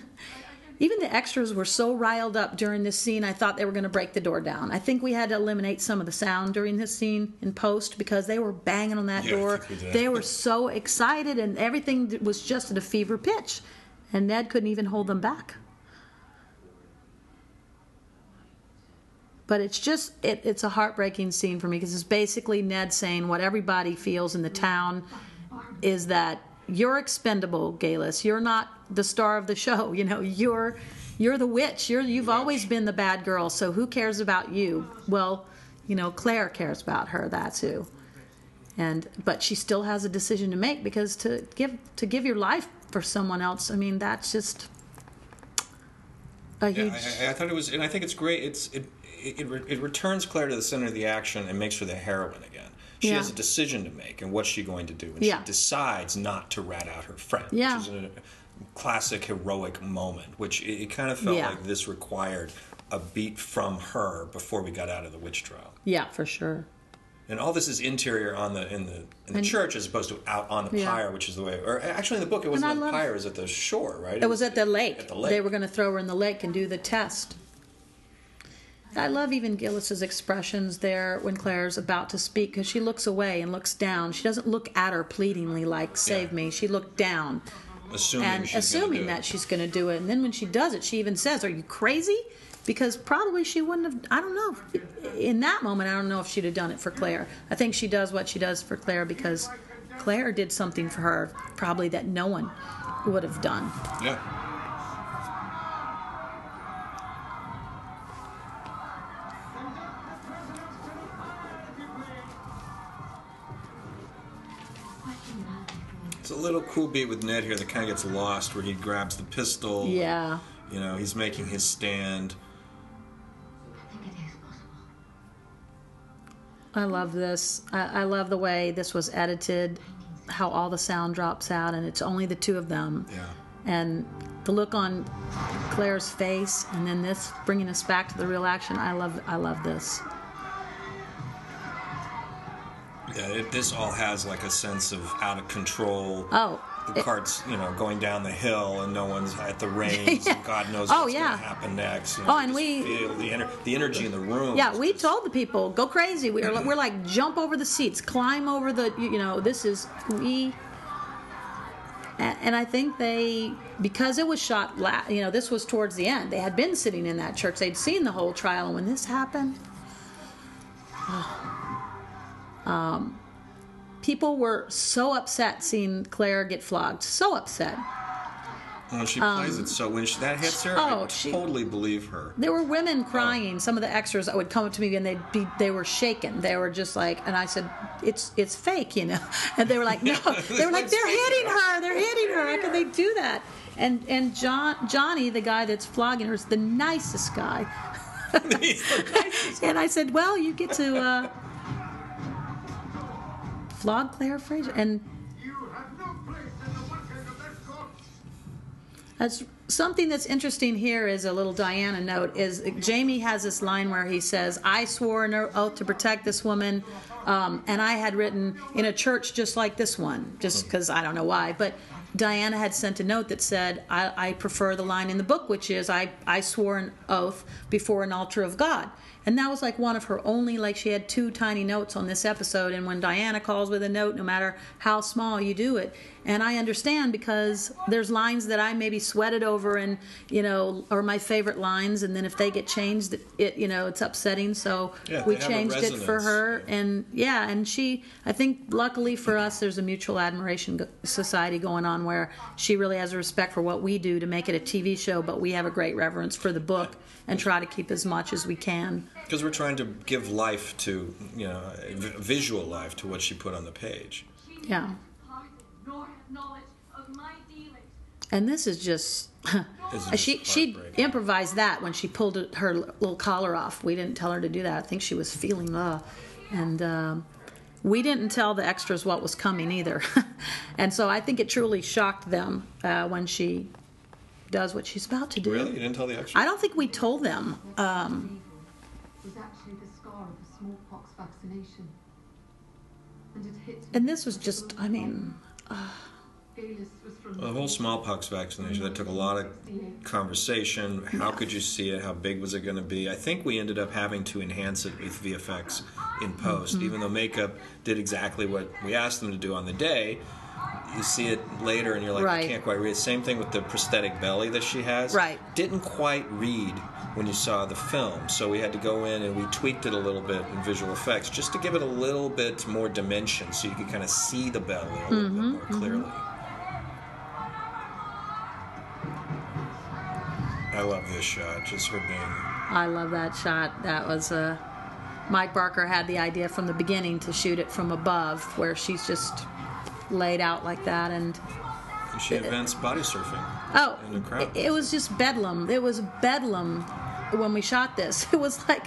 [SPEAKER 2] Even the extras were so riled up during this scene, I thought they were going to break the door down. I think we had to eliminate some of the sound during this scene in post because they were banging on that
[SPEAKER 1] Yeah,
[SPEAKER 2] door.
[SPEAKER 1] we.
[SPEAKER 2] They were so excited, and everything was just at a fever pitch. And Ned couldn't even hold them back. But it's just, it, it's a heartbreaking scene for me because it's basically Ned saying what everybody feels in the town is that you're expendable, Geillis. You're not the star of the show. You know, you're you're the witch. You're you've always been the bad girl. So who cares about you? Well, you know, Claire cares about her. That's who. And but she still has a decision to make because to give to give your life for someone else. I mean, that's just a huge.
[SPEAKER 1] I, I, I thought it was, and I think it's great. It's it, it, it, re- it returns Claire to the center of the action and makes her the heroine again. She
[SPEAKER 2] Yeah.
[SPEAKER 1] has a decision to make, and what's she going to do? And
[SPEAKER 2] Yeah.
[SPEAKER 1] she decides not to rat out her friend,
[SPEAKER 2] Yeah.
[SPEAKER 1] which is a classic heroic moment. Which it, it kind of felt like this required a beat from her before we got out of the witch trial.
[SPEAKER 2] yeah, for sure.
[SPEAKER 1] And all this is interior on the in the in the
[SPEAKER 2] And-
[SPEAKER 1] church as opposed to out on the
[SPEAKER 2] Yeah.
[SPEAKER 1] pyre, which is the way. Or actually, in the book, it wasn't
[SPEAKER 2] I love-
[SPEAKER 1] pyre; it was at the shore, right?
[SPEAKER 2] It was at the lake.
[SPEAKER 1] At the lake.
[SPEAKER 2] They were going to throw her in the lake and do the test. I love even Geillis's expressions there when Claire's about to speak because she looks away and looks down. She doesn't look at her pleadingly like "Save
[SPEAKER 1] Yeah.
[SPEAKER 2] me." She looked down
[SPEAKER 1] assuming
[SPEAKER 2] and assuming that she's going to do it. And then when she does it, she even says, "Are you crazy?" Because probably she wouldn't have. I don't know. In that moment, I don't know if she'd have done it for Claire. I think she does what she does for Claire because Claire did something for her probably that no one would have done.
[SPEAKER 1] Yeah. It's a little cool beat with Ned here that kind of gets lost, where he grabs the pistol.
[SPEAKER 2] Yeah.
[SPEAKER 1] You know, he's making his stand.
[SPEAKER 3] I think it is possible.
[SPEAKER 2] I love this. I, I love the way this was edited, how all the sound drops out, and it's only the two of them.
[SPEAKER 1] Yeah.
[SPEAKER 2] And the look on Claire's face, and then this bringing us back to the real action. I love. I love this.
[SPEAKER 1] It, this all has like a sense of out of control.
[SPEAKER 2] Oh,
[SPEAKER 1] the
[SPEAKER 2] it-
[SPEAKER 1] cart's you know going down the hill and no one's at the reins. and God knows
[SPEAKER 2] Oh,
[SPEAKER 1] what's
[SPEAKER 2] yeah.
[SPEAKER 1] going to happen next. you
[SPEAKER 2] Oh, and we-
[SPEAKER 1] feel the ener- the energy in the room.
[SPEAKER 2] Yeah, we
[SPEAKER 1] just-
[SPEAKER 2] told the people go crazy. We were we're like jump over the seats, climb over the you know this is we. And, I think they because it was shot la- you know this was towards the end. They had been sitting in that church. They'd seen the whole trial, and when this happened, oh, um, people were so upset seeing Claire get flogged. So upset.
[SPEAKER 1] Oh, she plays it, so when she, that hits her,
[SPEAKER 2] oh,
[SPEAKER 1] I
[SPEAKER 2] she-
[SPEAKER 1] totally believe her.
[SPEAKER 2] There were women crying. Some of the extras that would come up to me and they'd be they were shaken. They were just like, and I said, "It's it's fake," you know. And they were like, "No." They were like, "They're hitting her. They're hitting her. How could they do that?" And and John Johnny, the guy that's flogging her, is the nicest guy. and I said, "Well, you get to uh, flog Claire Fraser." And
[SPEAKER 4] You have no place in the working of this court.
[SPEAKER 2] That's something that's interesting here is a little Diana note is Jamie has this line where he says, "I swore an oath to protect this woman," um, and I had written in a church just like this one, just because I don't know why, but. Diana had sent a note that said, I, I prefer the line in the book, which is, I, I swore an oath before an altar of God. And that was like one of her only, like she had two tiny notes on this episode. And when Diana calls with a note, no matter how small, you do it. And I understand because there's lines that I maybe sweated over and, you know, are my favorite lines. And then if they get changed, it, you know, it's upsetting. So
[SPEAKER 1] Yeah,
[SPEAKER 2] we
[SPEAKER 1] they have a
[SPEAKER 2] changed it for her. And yeah, and she, I think luckily for us, there's a mutual admiration society going on where she really has a respect for what we do to make it a TV show, but we have a great reverence for the book and try to keep as much as we can.
[SPEAKER 1] Because we're trying to give life to, you know, v- visual life to what she put on the page.
[SPEAKER 2] Yeah.
[SPEAKER 3] Heart nor have knowledge of my dealings.
[SPEAKER 2] And this is just.
[SPEAKER 1] This is
[SPEAKER 2] she
[SPEAKER 1] just
[SPEAKER 2] she improvised that when she pulled her little collar off. We didn't tell her to do that. I think she was feeling uh, and um, we didn't tell the extras what was coming either. and so I think it truly shocked them uh, when she does what she's about to do.
[SPEAKER 1] Really, you didn't tell the extra?
[SPEAKER 2] I don't think we told them. Um,
[SPEAKER 6] was actually the scar of a smallpox vaccination. And it hit
[SPEAKER 2] and this was just, I mean.
[SPEAKER 6] Uh...
[SPEAKER 1] Well, the whole smallpox vaccination that took a lot of conversation. How could you see it? How big was it going to be? I think we ended up having to enhance it with VFX in post,
[SPEAKER 2] Mm-hmm.
[SPEAKER 1] even though makeup did exactly what we asked them to do on the day. You see it later, and you're like,
[SPEAKER 2] Right.
[SPEAKER 1] I can't quite read. it. Same thing with the prosthetic belly that she has.
[SPEAKER 2] Right.
[SPEAKER 1] Didn't quite read when you saw the film, so we had to go in and we tweaked it a little bit in visual effects just to give it a little bit more dimension, so you could kind of see the belly a little
[SPEAKER 2] Mm-hmm,
[SPEAKER 1] bit more clearly. I love this shot. Just her being.
[SPEAKER 2] I love that shot. That was Uh, Mike Barker had the idea from the beginning to shoot it from above, where she's just laid out like that, and
[SPEAKER 1] and She invents body surfing.
[SPEAKER 2] oh,
[SPEAKER 1] In the crowd.
[SPEAKER 2] it, it was just bedlam. It was bedlam when we shot this. It was like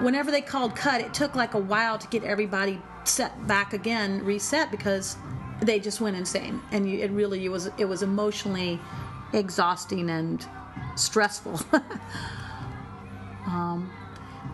[SPEAKER 2] whenever they called cut, it took like a while to get everybody set back again, reset because they just went insane, and you, it really it was it was emotionally exhausting and stressful. um,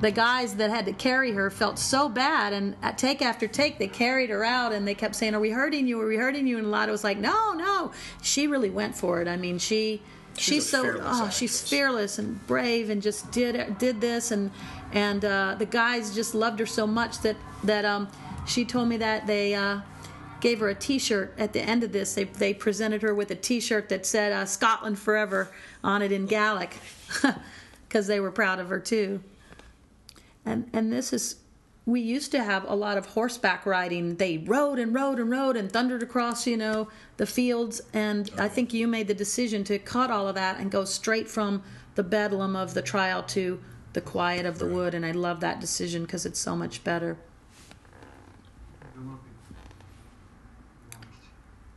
[SPEAKER 2] the guys that had to carry her felt so bad, and at take after take, they carried her out, and they kept saying, "Are we hurting you? Are we hurting you?" And Lotte was like, "No, no." She really went for it. I mean, she
[SPEAKER 1] She's
[SPEAKER 2] she's, so
[SPEAKER 1] fearless
[SPEAKER 2] oh, she's fearless and brave, and just did did this, and and uh, the guys just loved her so much that that um, she told me that they. Uh, Gave her a T-shirt at the end of this. They, they presented her with a T-shirt that said uh, "Scotland Forever" on it in Gaelic, because they were proud of her too and and this is we used to have a lot of horseback riding. They rode and rode and rode and thundered across you know the fields. And oh, i think you made the decision to cut all of that and go straight from the bedlam of the trial to the quiet of the wood. And i love that decision because it's so much better.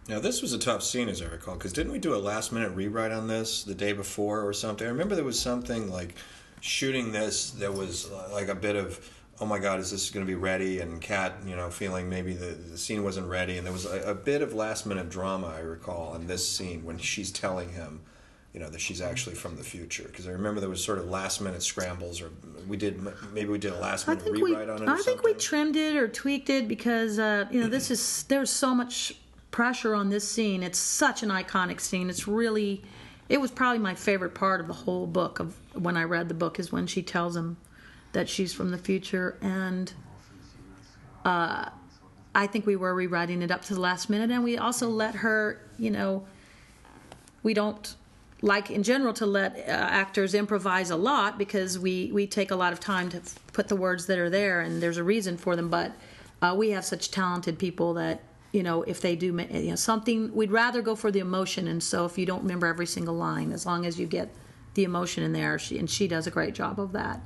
[SPEAKER 1] Now this was a tough scene, as I recall, because didn't we do a last minute rewrite on this the day before or something? I remember there was something like shooting this. There was like a bit of, oh my God, is this going to be ready? And Cait, you know, feeling maybe the, the scene wasn't ready, and there was a, a bit of last minute drama I recall in this scene when she's telling him, you know, that she's actually from the future. Because I remember there was sort of last minute scrambles, or we did maybe we did a last minute
[SPEAKER 2] think we,
[SPEAKER 1] rewrite on it.
[SPEAKER 2] I think we trimmed it or tweaked it because uh, you know this is there's so much pressure on this scene. It's such an iconic scene. It's really, it was probably my favorite part of the whole book. Of when I read the book is when she tells him that she's from the future, and uh, I think we were rewriting it up to the last minute, and we also let her, you know, we don't like in general to let uh, actors improvise a lot because we we take a lot of time to f- put the words that are there and there's a reason for them but uh, we have such talented people that you know if they do you know something we'd rather go for the emotion and so if you don't remember every single line as long as you get the emotion in there she and she does a great job of that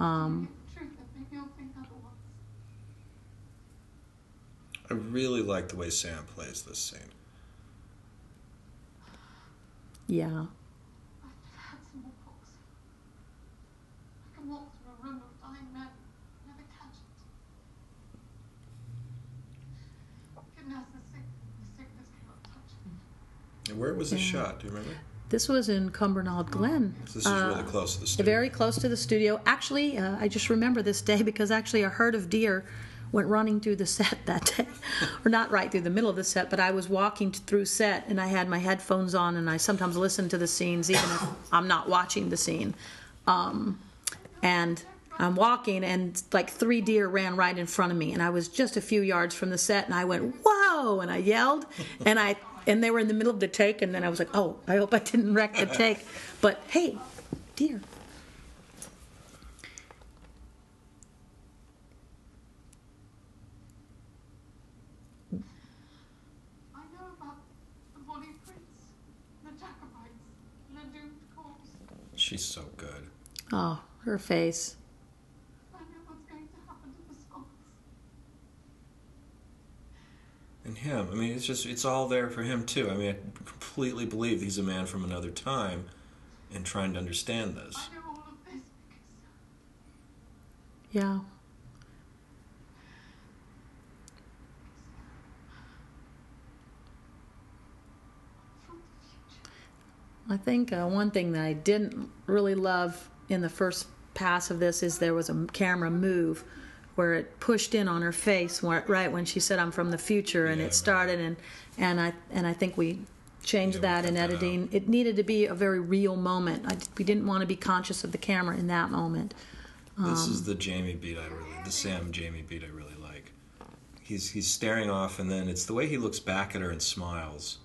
[SPEAKER 2] um,
[SPEAKER 3] Truth that make you think otherwise.
[SPEAKER 1] I really like the way Sam plays this scene.
[SPEAKER 2] yeah
[SPEAKER 3] I've had smallpox. I can walk through a room of dying men, never catch it. The, sick, the sickness cannot touch me.
[SPEAKER 1] And where was this shot? Do you remember?
[SPEAKER 2] This was in Cumbernauld Glen
[SPEAKER 1] This is really close to the studio.
[SPEAKER 2] very close to the studio. Actually, uh, I just remember this day because actually a herd of deer went running through the set that day, or not right through the middle of the set, but I was walking through set and I had my headphones on and I sometimes listen to the scenes even if I'm not watching the scene. Um, and I'm walking and like three deer ran right in front of me and I was just a few yards from the set and I went whoa and I yelled and I and they were in the middle of the take and then I was like oh I hope I didn't wreck the take but hey deer
[SPEAKER 3] I know about the Bonnie Prince, the Jacobites, and the doomed corpse.
[SPEAKER 1] She's so good.
[SPEAKER 2] oh her face
[SPEAKER 3] I know what's going to happen to the Scots.
[SPEAKER 1] And him. I mean, it's just, it's all there for him, too. I mean, I completely believe he's a man from another time and trying to understand this.
[SPEAKER 3] I know all of this because
[SPEAKER 2] yeah
[SPEAKER 3] from the future.
[SPEAKER 2] I think uh, one thing that I didn't really love in the first pass of this is there was a camera move where it pushed in on her face right when she said I'm from the future and
[SPEAKER 1] Yeah,
[SPEAKER 2] it started and and I and I think we changed
[SPEAKER 1] Yeah, we
[SPEAKER 2] that in
[SPEAKER 1] cut that
[SPEAKER 2] editing. It needed to be a very real moment. I, we didn't want to be conscious of the camera in that moment.
[SPEAKER 1] This
[SPEAKER 2] Um,
[SPEAKER 1] is the Jamie beat I really, the Sam Jamie beat I really like. He's he's staring off, and then it's the way he looks back at her and smiles.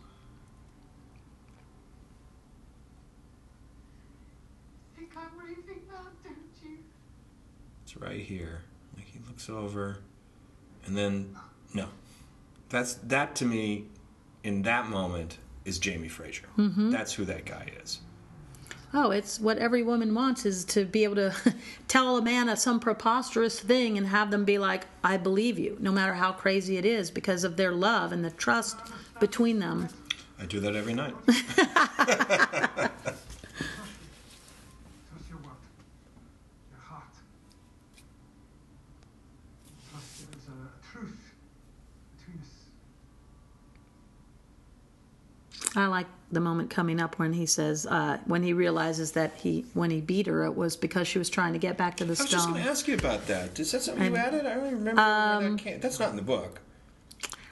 [SPEAKER 3] Think I'm raving now, don't you?
[SPEAKER 1] It's right here. Over, and then no, that's that to me, in that moment is Jamie Fraser.
[SPEAKER 2] Mm-hmm.
[SPEAKER 1] That's who that guy is.
[SPEAKER 2] Oh, it's what every woman wants is to be able to tell a man of some preposterous thing and have them be like, "I believe you," no matter how crazy it is, because of their love and the trust between them.
[SPEAKER 1] I do that every night.
[SPEAKER 5] Trust your what? Your heart. Trust there is a, a truth between us.
[SPEAKER 2] I like the moment coming up when he says, uh, when he realizes that he, when he beat her, it was because she was trying to get back to the
[SPEAKER 1] I was just going to ask you about that. Is that something you added? I don't even remember
[SPEAKER 2] Um,
[SPEAKER 1] that came. That's not in the book.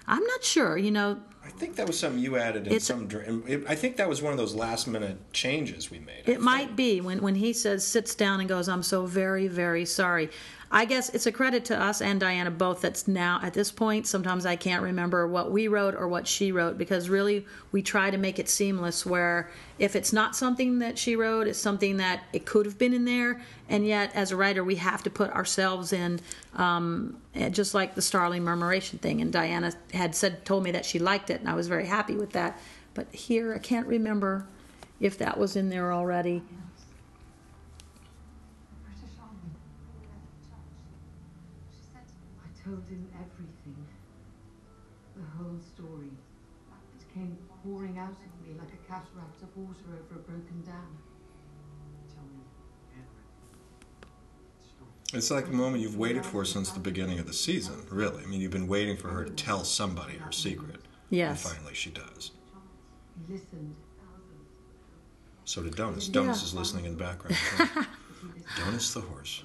[SPEAKER 2] I'm not sure. You know,
[SPEAKER 1] I think that was something you added in some. it- I think that was one of those last minute changes we made. I
[SPEAKER 2] It might be when, when he says sits down and goes, I'm so very, very sorry. I guess it's a credit to us and Diana both that's now at this point, sometimes I can't remember what we wrote or what she wrote because really we try to make it seamless where if it's not something that she wrote, it's something that it could have been in there. And yet, as a writer, we have to put ourselves in, um, eh, just like the Starling murmuration thing. And Diana had said, told me that she liked it, and I was very happy with that. But here, I can't remember if that was in there already.
[SPEAKER 6] The British Army.
[SPEAKER 3] She said to me,
[SPEAKER 6] I told him everything. The whole story. It came pouring out of me like a cataract of water over a broken dam.
[SPEAKER 5] Tell me everything. Stop.
[SPEAKER 1] It's like the moment you've waited for since the beginning of the season, really. I mean, you've been waiting for her to tell somebody her secret.
[SPEAKER 2] Yes.
[SPEAKER 1] And finally she does.
[SPEAKER 6] Listened.
[SPEAKER 1] So did Donas.
[SPEAKER 2] Yeah.
[SPEAKER 1] Is listening in the background. Donas the horse.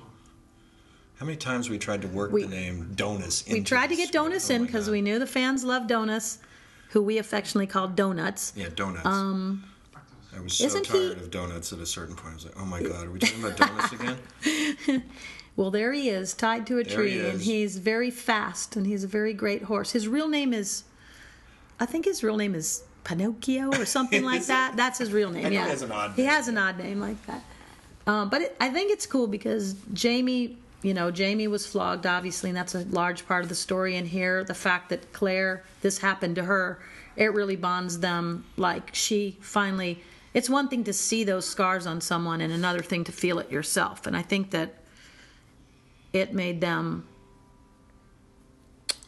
[SPEAKER 1] How many times we tried to work
[SPEAKER 2] We-
[SPEAKER 1] the name Donas into
[SPEAKER 2] We tried to get? Donas
[SPEAKER 1] Oh
[SPEAKER 2] in because we knew the fans loved Donas, who we affectionately called Donuts.
[SPEAKER 1] Yeah, donuts.
[SPEAKER 2] Um,
[SPEAKER 1] I was so
[SPEAKER 2] isn't he-
[SPEAKER 1] tired of donuts at a certain point. I was like, oh my God, are we talking about donuts again?
[SPEAKER 2] Well, there he is, tied to a
[SPEAKER 1] There
[SPEAKER 2] tree,
[SPEAKER 1] he
[SPEAKER 2] and he's very fast, and he's a very great horse. His real name is, I think his real name is Pinocchio or something like that. That's his real name. Yeah,
[SPEAKER 1] he has an odd
[SPEAKER 2] He
[SPEAKER 1] name.
[SPEAKER 2] has an odd name like that. Um, but it, I think it's cool because Jamie, you know, Jamie was flogged, obviously, and that's a large part of the story. And here, the fact that Claire, this happened to her, it really bonds them. Like she finally, it's one thing to see those scars on someone, and another thing to feel it yourself. And I think that it made them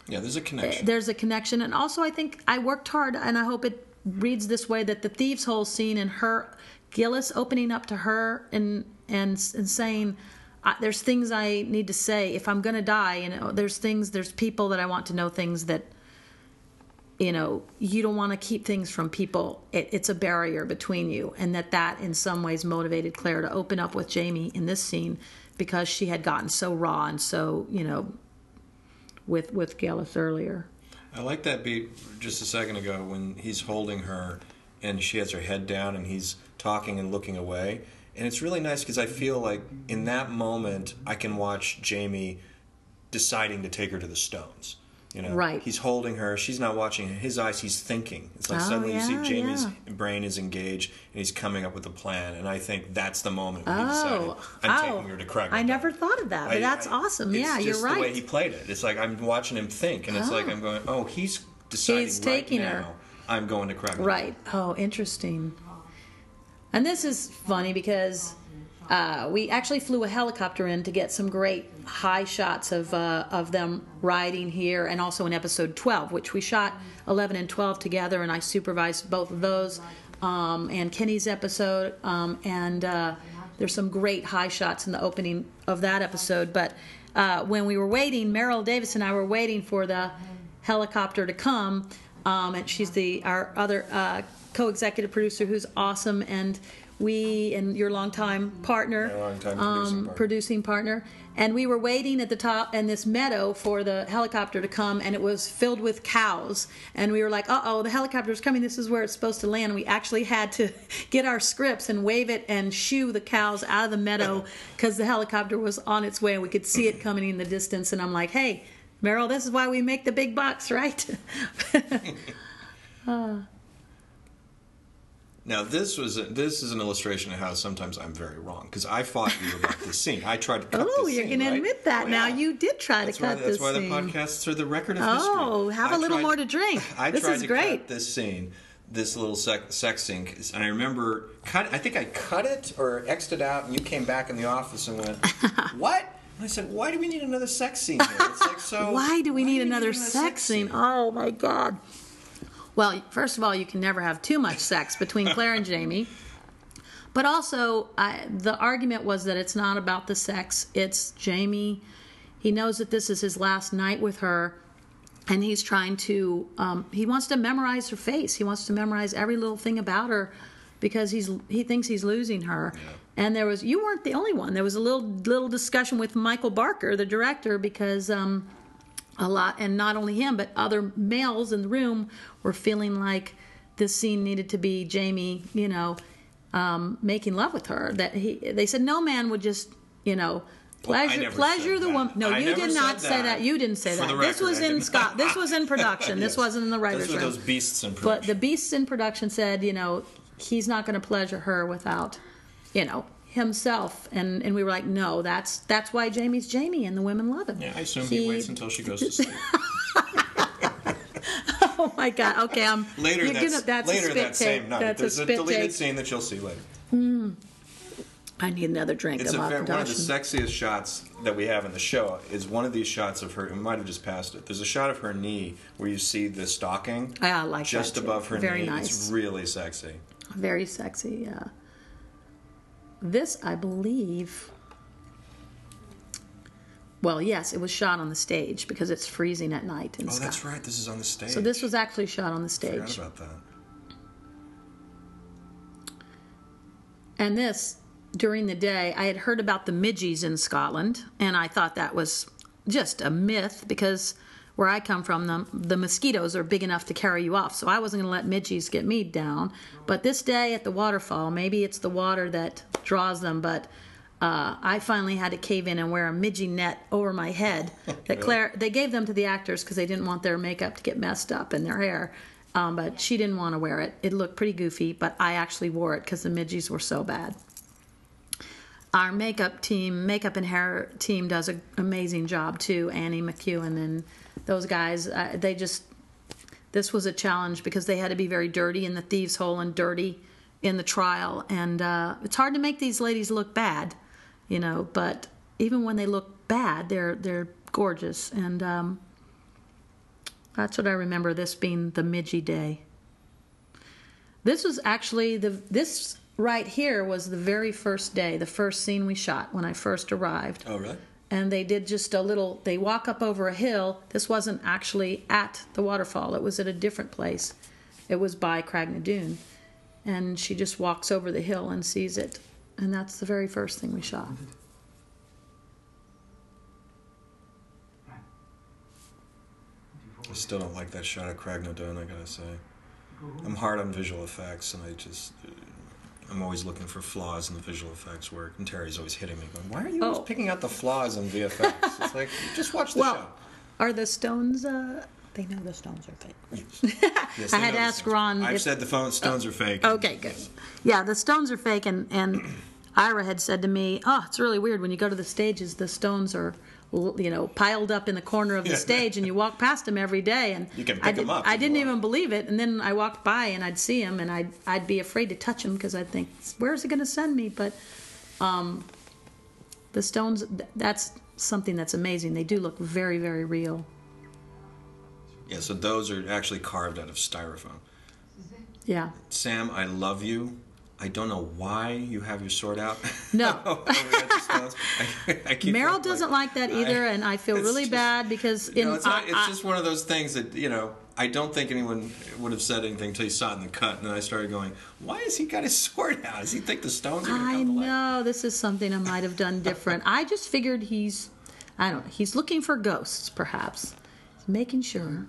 [SPEAKER 1] Yeah, there's a connection.
[SPEAKER 2] there's a connection and also i think i worked hard and i hope it reads this way that the thieves hole scene and her Geillis opening up to her and and, and saying I, there's things i need to say. If i'm going to die you know there's things there's people that i want to know things that you know you don't want to keep things from people. It, it's a barrier between you and that that in some ways motivated claire to open up with jamie in this scene because she had gotten so raw and so you know with with Geillis earlier.
[SPEAKER 1] I like that beat just a second ago when he's holding her and she has her head down and he's talking and looking away. And it's really nice because I feel like in that moment I can watch Jamie deciding to take her to the stones. You know,
[SPEAKER 2] Right.
[SPEAKER 1] He's holding her. She's not watching his eyes. He's thinking. It's like
[SPEAKER 2] Oh,
[SPEAKER 1] suddenly you see Jamie's
[SPEAKER 2] yeah.
[SPEAKER 1] brain is engaged and he's coming up with a plan. And I think that's the moment when he oh, decided
[SPEAKER 2] Oh,
[SPEAKER 1] I'm
[SPEAKER 2] oh,
[SPEAKER 1] taking her to Craig.
[SPEAKER 2] I never thought of that, but
[SPEAKER 1] I-
[SPEAKER 2] that's
[SPEAKER 1] I-
[SPEAKER 2] awesome.
[SPEAKER 1] it's
[SPEAKER 2] Yeah,
[SPEAKER 1] just
[SPEAKER 2] you're right.
[SPEAKER 1] It's the way he played it, it's like I'm watching him think, and it's like oh. I'm going, oh, he's deciding
[SPEAKER 2] He's
[SPEAKER 1] right
[SPEAKER 2] taking
[SPEAKER 1] now.
[SPEAKER 2] her.
[SPEAKER 1] I'm going to Craig.
[SPEAKER 2] Right. Oh, interesting. And this is funny because uh, we actually flew a helicopter in to get some great high shots of uh, of them riding here, and also in episode 12, which we shot 11 and 12 together, and I supervised both of those, um, and Kenny's episode, um, and uh, there's some great high shots in the opening of that episode. But uh, when we were waiting, Maril Davis and I were waiting for the helicopter to come, um, and she's the our other uh, co-executive producer who's awesome, and we and your longtime partner,
[SPEAKER 1] My longtime producing
[SPEAKER 2] um,
[SPEAKER 1] partner.
[SPEAKER 2] producing partner, and we were waiting at the top in this meadow for the helicopter to come, and it was filled with cows, and we were like, "Uh oh, the helicopter's coming! This is where it's supposed to land." We actually had to get our scripts and wave it and shoo the cows out of the meadow because the helicopter was on its way, and we could see it coming in the distance. And I'm like, "Hey." Maril, this is why we make the big bucks, right?
[SPEAKER 1] Now this was a, this is an illustration of how sometimes I'm very wrong because I fought you about this scene. I tried to cut
[SPEAKER 2] oh,
[SPEAKER 1] this
[SPEAKER 2] you're
[SPEAKER 1] scene,
[SPEAKER 2] going to admit that
[SPEAKER 1] Oh,
[SPEAKER 2] now.
[SPEAKER 1] yeah.
[SPEAKER 2] You did try
[SPEAKER 1] That's
[SPEAKER 2] to
[SPEAKER 1] why,
[SPEAKER 2] cut
[SPEAKER 1] that's
[SPEAKER 2] this That's
[SPEAKER 1] why the
[SPEAKER 2] scene.
[SPEAKER 1] podcasts are the record of history.
[SPEAKER 2] Oh, have a little
[SPEAKER 1] tried-
[SPEAKER 2] more to drink.
[SPEAKER 1] I
[SPEAKER 2] This
[SPEAKER 1] tried
[SPEAKER 2] is
[SPEAKER 1] to
[SPEAKER 2] great.
[SPEAKER 1] cut this scene, this little sex scene, 'cause- and I remember cut. I think I cut it or xed it out, and you came back in the office and went, "What?" And I said, "Why do we need another sex scene here?" It's like so.
[SPEAKER 2] Why do we need another sex scene? Oh my god. Well, first of all, you can never have too much sex between Claire and Jamie. But also, I, the argument was that it's not about the sex. It's Jamie. He knows that this is his last night with her, and he's trying to. Um, he wants to memorize her face. He wants to memorize every little thing about her, because he's he thinks he's losing her. And there was you weren't the only one. There was a little little discussion with Michael Barker, the director, because. Um, a lot and not only him but other males in the room were feeling like this scene needed to be jamie you know um, making love with her that he they said no man would just you know pleasure
[SPEAKER 1] never
[SPEAKER 2] pleasure the
[SPEAKER 1] that.
[SPEAKER 2] woman no
[SPEAKER 1] I
[SPEAKER 2] you did not
[SPEAKER 1] said
[SPEAKER 2] say
[SPEAKER 1] that.
[SPEAKER 2] that you didn't say
[SPEAKER 1] For
[SPEAKER 2] that
[SPEAKER 1] the
[SPEAKER 2] this was in scott this was in production this wasn't in the writers
[SPEAKER 1] Those
[SPEAKER 2] room
[SPEAKER 1] those beasts in production.
[SPEAKER 2] but the beasts in production said you know he's not going to pleasure her without you know himself and and we were like no that's that's why jamie's jamie and the women love him
[SPEAKER 1] yeah, I assume he, waits until she goes to sleep.
[SPEAKER 2] Oh my god. Okay, I'm
[SPEAKER 1] Later,
[SPEAKER 2] you're
[SPEAKER 1] that's,
[SPEAKER 2] gonna- that's a
[SPEAKER 1] later
[SPEAKER 2] spit
[SPEAKER 1] that same night.
[SPEAKER 2] That's
[SPEAKER 1] There's
[SPEAKER 2] a
[SPEAKER 1] a, deleted
[SPEAKER 2] take.
[SPEAKER 1] scene that you'll see later. Hmm.
[SPEAKER 2] I need another drink.
[SPEAKER 1] It's a one of the sexiest shots that we have in the show is one of these shots of her. We might have just passed it. There's a shot of her knee where you see the stocking
[SPEAKER 2] I like
[SPEAKER 1] just above her
[SPEAKER 2] Very
[SPEAKER 1] knee.
[SPEAKER 2] nice.
[SPEAKER 1] It's really sexy.
[SPEAKER 2] Very sexy. Yeah. This, I believe. Well, yes, it was shot on the stage because it's freezing at night in
[SPEAKER 1] Oh,
[SPEAKER 2] Scotland.
[SPEAKER 1] that's right. This is on the stage.
[SPEAKER 2] So this was actually shot on the stage.
[SPEAKER 1] Forgot
[SPEAKER 2] stage.
[SPEAKER 1] about that.
[SPEAKER 2] And this, during the day, I had heard about the midgies in Scotland, and I thought that was just a myth because where I come from, the, the mosquitoes are big enough to carry you off. So I wasn't going to let midgies get me down. But this day at the waterfall, maybe it's the water that draws them, but uh, I finally had to cave in and wear a midgie net over my head. That Claire, they gave them to the actors because they didn't want their makeup to get messed up in their hair. Um, but she didn't want to wear it. It looked pretty goofy, but I actually wore it because the midgies were so bad. Our makeup team, makeup and hair team, does an amazing job too. Annie McEwen and those guys, uh, they just this was a challenge because they had to be very dirty in the thieves' hole and dirty in the trial, and uh, it's hard to make these ladies look bad, you know. But even when they look bad, they're they're gorgeous, and um, that's what I remember. This being the Midgie Day. This was actually the this right here was the very first day, the first scene we shot when I first arrived
[SPEAKER 1] Oh, really?
[SPEAKER 2] and they did just a little they walk up over a hill this wasn't actually at the waterfall it was at a different place it was by Craigh na Dun and she just walks over the hill and sees it and that's the very first thing we shot
[SPEAKER 1] I still don't like that shot of Craigh na Dun, I gotta say. I'm hard on visual effects, and I just. uh, I'm always looking for flaws in the visual effects work, and Terry's always hitting me, going, "Why are you always
[SPEAKER 2] Oh.
[SPEAKER 1] picking out the flaws in VFX?" it's like, just watch the
[SPEAKER 2] well
[SPEAKER 1] show.
[SPEAKER 2] are the stones uh they know the stones are fake
[SPEAKER 1] Yes,
[SPEAKER 2] I had to ask. Ron
[SPEAKER 1] I've
[SPEAKER 2] if-
[SPEAKER 1] said the phone, stones are fake.
[SPEAKER 2] Okay, good. Yeah, the stones are fake, and and Ira had said to me, "Oh, it's really weird when you go to the stages. The stones are, you know, piled up in the corner of the
[SPEAKER 1] Yeah.
[SPEAKER 2] stage, and you walk past them every day." And
[SPEAKER 1] You can
[SPEAKER 2] I
[SPEAKER 1] pick 'em up.
[SPEAKER 2] I didn't even believe it, and then I walked by and I'd see them, and I'd I'd be afraid to touch them because I'd think, "Where's it going to send me?" But um, the stones, that's something that's amazing. They do look very, very real.
[SPEAKER 1] Yeah, so those are actually carved out of styrofoam.
[SPEAKER 2] Yeah.
[SPEAKER 1] Sam, I love you. I don't know why you have your sword out.
[SPEAKER 2] No.
[SPEAKER 1] Over at the stones. I, I Maril
[SPEAKER 2] doesn't like that either,
[SPEAKER 1] I-
[SPEAKER 2] and I feel really
[SPEAKER 1] just-
[SPEAKER 2] bad because in
[SPEAKER 1] No, it's, not,
[SPEAKER 2] I-
[SPEAKER 1] it's
[SPEAKER 2] I-
[SPEAKER 1] just one of those things that you know. I don't think anyone would have said anything until you saw it in the cut, and then I started going, "Why has he got his sword out? Does he think the stones are going to
[SPEAKER 2] I
[SPEAKER 1] come life?"
[SPEAKER 2] know this is something I might have done different. I just figured he's, I don't know, he's looking for ghosts, perhaps. He's making sure.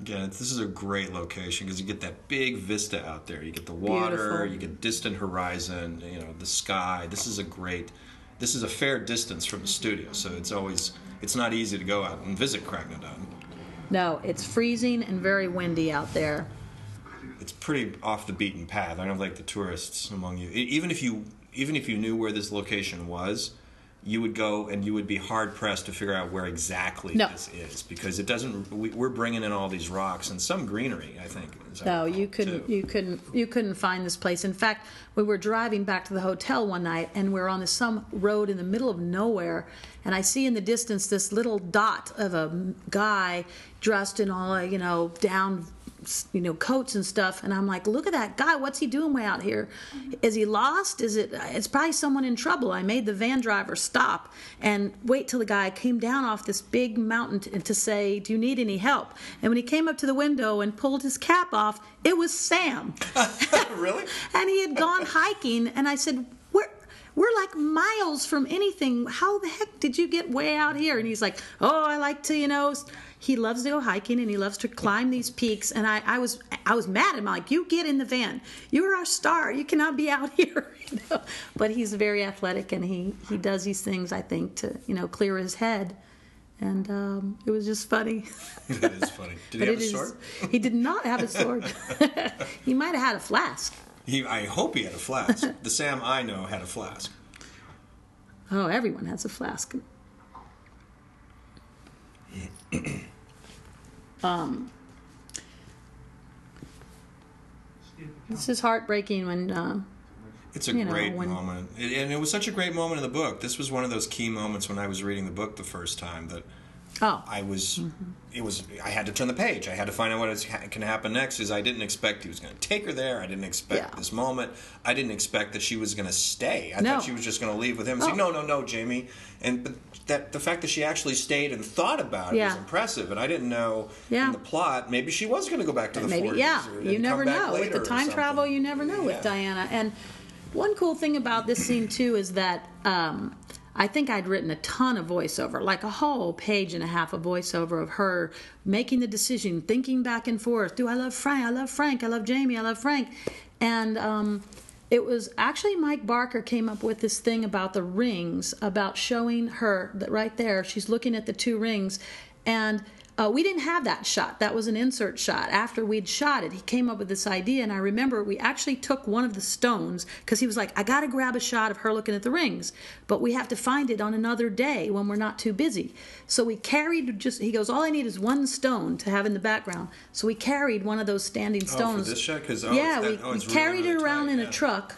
[SPEAKER 1] Again, it's- this is a great location because you get that big vista out there. You get the water,
[SPEAKER 2] Beautiful.
[SPEAKER 1] you get distant horizon, you know, the sky. This is a great. This is a fair distance from the studio, so it's always it's not easy to go out and visit Craigh na Dun.
[SPEAKER 2] No, it's freezing and very windy out there.
[SPEAKER 1] It's pretty off the beaten path. I don't like the tourists among you. Even if you even if you knew where this location was, you would go and you would be hard pressed to figure out where exactly
[SPEAKER 2] No.
[SPEAKER 1] this is because it doesn't. We, we're bringing in all these rocks and some greenery. I think. I
[SPEAKER 2] No, you couldn't.
[SPEAKER 1] too.
[SPEAKER 2] You couldn't. You couldn't find this place. In fact, we were driving back to the hotel one night, and we're on this some road in the middle of nowhere, and I see in the distance this little dot of a guy dressed in all you know down you know coats and stuff and i'm like look at that guy what's he doing way out here? Is he lost? Is it uh, it's probably someone in trouble. I made the van driver stop and wait till the guy came down off this big mountain to, to say do you need any help and when he came up to the window and pulled his cap off it was sam.
[SPEAKER 1] Really?
[SPEAKER 2] and he had gone hiking and i said we're we're like miles from anything. How the heck did you get way out here? And he's like oh i like to you know he loves to go hiking and he loves to climb these peaks and i, I was i was mad at him like you get in the van you're our star you cannot be out here you know? but he's very athletic and he he does these things i think to you know clear his head and um, it was just funny
[SPEAKER 1] that is funny. Did he have
[SPEAKER 2] it
[SPEAKER 1] a
[SPEAKER 2] is
[SPEAKER 1] sword?
[SPEAKER 2] he did not have a sword he might have had a flask
[SPEAKER 1] He, I hope he had a flask. the Sam I know had a flask.
[SPEAKER 2] Oh, everyone has a flask. Um, this is heartbreaking when uh,
[SPEAKER 1] It's a
[SPEAKER 2] You know,
[SPEAKER 1] great
[SPEAKER 2] when-
[SPEAKER 1] moment, It- and it was such a great moment in the book. This was one of those key moments when I was reading the book the first time that
[SPEAKER 2] Oh.
[SPEAKER 1] I was, it was, I had to turn the page. I had to find out what is, ha- can happen next. Is I didn't expect he was going to take her there. I didn't expect
[SPEAKER 2] Yeah.
[SPEAKER 1] this moment. I didn't expect that she was going to stay. I
[SPEAKER 2] No.
[SPEAKER 1] thought she was just going to leave with him and
[SPEAKER 2] Oh.
[SPEAKER 1] say, no, no, no, Jamie. And but that the fact that she actually stayed and thought about it
[SPEAKER 2] Yeah.
[SPEAKER 1] was impressive. And I didn't know
[SPEAKER 2] Yeah.
[SPEAKER 1] in the plot maybe she was going to go back to the
[SPEAKER 2] maybe
[SPEAKER 1] 40s.
[SPEAKER 2] yeah you never know with the time travel you never know with diana and one cool thing about this scene too is that um, i think i'd written a ton of voiceover like a whole page and a half of voiceover of her making the decision thinking back and forth do i love frank? I love frank. I love jamie. I love frank. And um, it was actually Mike Barker came up with this thing about the rings, about showing her that right there, she's looking at the two rings. And uh, we didn't have that shot. That was an insert shot. After we'd shot it, he came up with this idea. And I remember we actually took one of the stones because he was like, I got to grab a shot of her looking at the rings, but we have to find it on another day when we're not too busy. So we carried just, he goes, All I need is one stone to have in the background. So we carried one of those standing
[SPEAKER 1] Oh, for
[SPEAKER 2] stones.
[SPEAKER 1] this shot? 'Cause, oh,
[SPEAKER 2] yeah,
[SPEAKER 1] that-
[SPEAKER 2] we,
[SPEAKER 1] oh,
[SPEAKER 2] we carried
[SPEAKER 1] really
[SPEAKER 2] it around
[SPEAKER 1] tight,
[SPEAKER 2] in
[SPEAKER 1] yeah.
[SPEAKER 2] a truck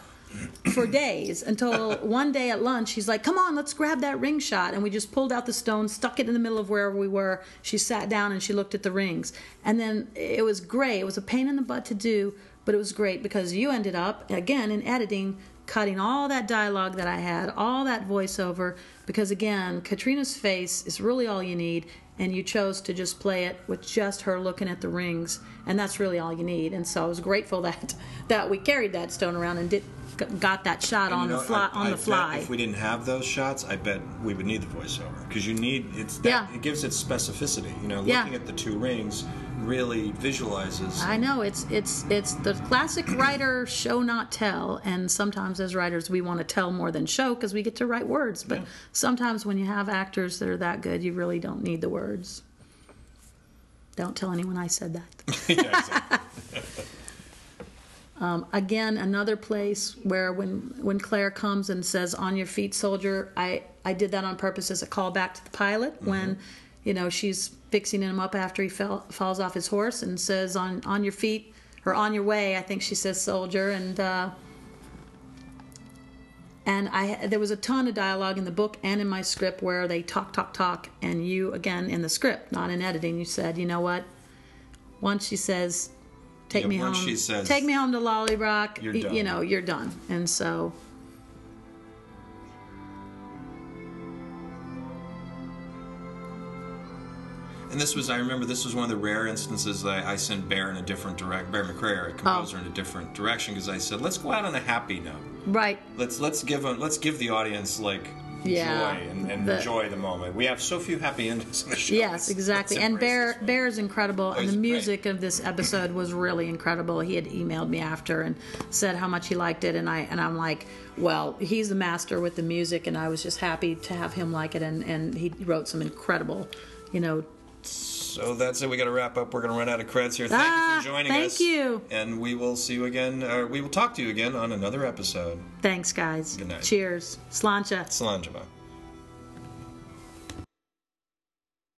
[SPEAKER 2] for days until one day at lunch he's like come on let's grab that ring shot. And we just pulled out the stone stuck it in the middle of wherever we were. She sat down and she looked at the rings. And then it was great. It was a pain in the butt to do but it was great because you ended up again in editing cutting all that dialogue that i had all that voiceover because again Caitriona's face is really all you need and you chose to just play it with just her looking at the rings and that's really all you need. And so i was grateful that that we carried that stone around and did got that shot
[SPEAKER 1] And
[SPEAKER 2] on
[SPEAKER 1] you know,
[SPEAKER 2] the fly
[SPEAKER 1] I-
[SPEAKER 2] on
[SPEAKER 1] I
[SPEAKER 2] the fly
[SPEAKER 1] If we didn't have those shots, I bet we would need the voiceover because you need it's that,
[SPEAKER 2] Yeah.
[SPEAKER 1] it gives it specificity. You know,
[SPEAKER 2] Yeah.
[SPEAKER 1] looking at the two rings really visualizes.
[SPEAKER 2] I know it's it's it's the classic writer show not tell, and sometimes as writers we want to tell more than show because we get to write words. But sometimes when you have actors that are that good, you really don't need the words. Don't tell anyone I said that.
[SPEAKER 1] Yeah.
[SPEAKER 2] Um, again, another place where when when Claire comes and says "On your feet, soldier," I I did that on purpose as a callback to the pilot when, you know, she's fixing him up after he fell, falls off his horse and says "On on your feet" or "On your way." I think she says "soldier" and. Uh, and I there was a ton of dialogue in the book and in my script where they talk, talk, talk, and you again in the script, not in editing, you said, you know what? Once she says, "Take
[SPEAKER 1] Yeah,
[SPEAKER 2] me home,"
[SPEAKER 1] she says,
[SPEAKER 2] "Take me home to Lallybroch,"
[SPEAKER 1] You're done.
[SPEAKER 2] you know, you're done. And so,
[SPEAKER 1] And this was, I remember, this was one of the rare instances that I, I sent Bear in a different direct, Bear McCreary, a composer,
[SPEAKER 2] Oh.
[SPEAKER 1] in a different direction because I said, let's go out on a happy note.
[SPEAKER 2] right,
[SPEAKER 1] Let's let's give them, let's give the audience like
[SPEAKER 2] Yeah.
[SPEAKER 1] joy and, and
[SPEAKER 2] The-
[SPEAKER 1] enjoy the moment. We have so few happy endings in the show.
[SPEAKER 2] yes, exactly. And Bear. Bear is incredible, and
[SPEAKER 1] he's
[SPEAKER 2] the
[SPEAKER 1] great.
[SPEAKER 2] music of this episode was really incredible. He had emailed me after and said how much he liked it, and I and I'm like, well, he's the master with the music, and I was just happy to have him like it, and and he wrote some incredible, you know,
[SPEAKER 1] So that's it. We got to wrap up. We're going to run out of credits here. Thank you
[SPEAKER 2] Ah,
[SPEAKER 1] for joining
[SPEAKER 2] thank
[SPEAKER 1] us.
[SPEAKER 2] Thank you.
[SPEAKER 1] And we will see you again. Uh, we will talk to you again on another episode.
[SPEAKER 2] Thanks, guys.
[SPEAKER 1] Good night.
[SPEAKER 2] Cheers. Slàinte.
[SPEAKER 1] Salanjama.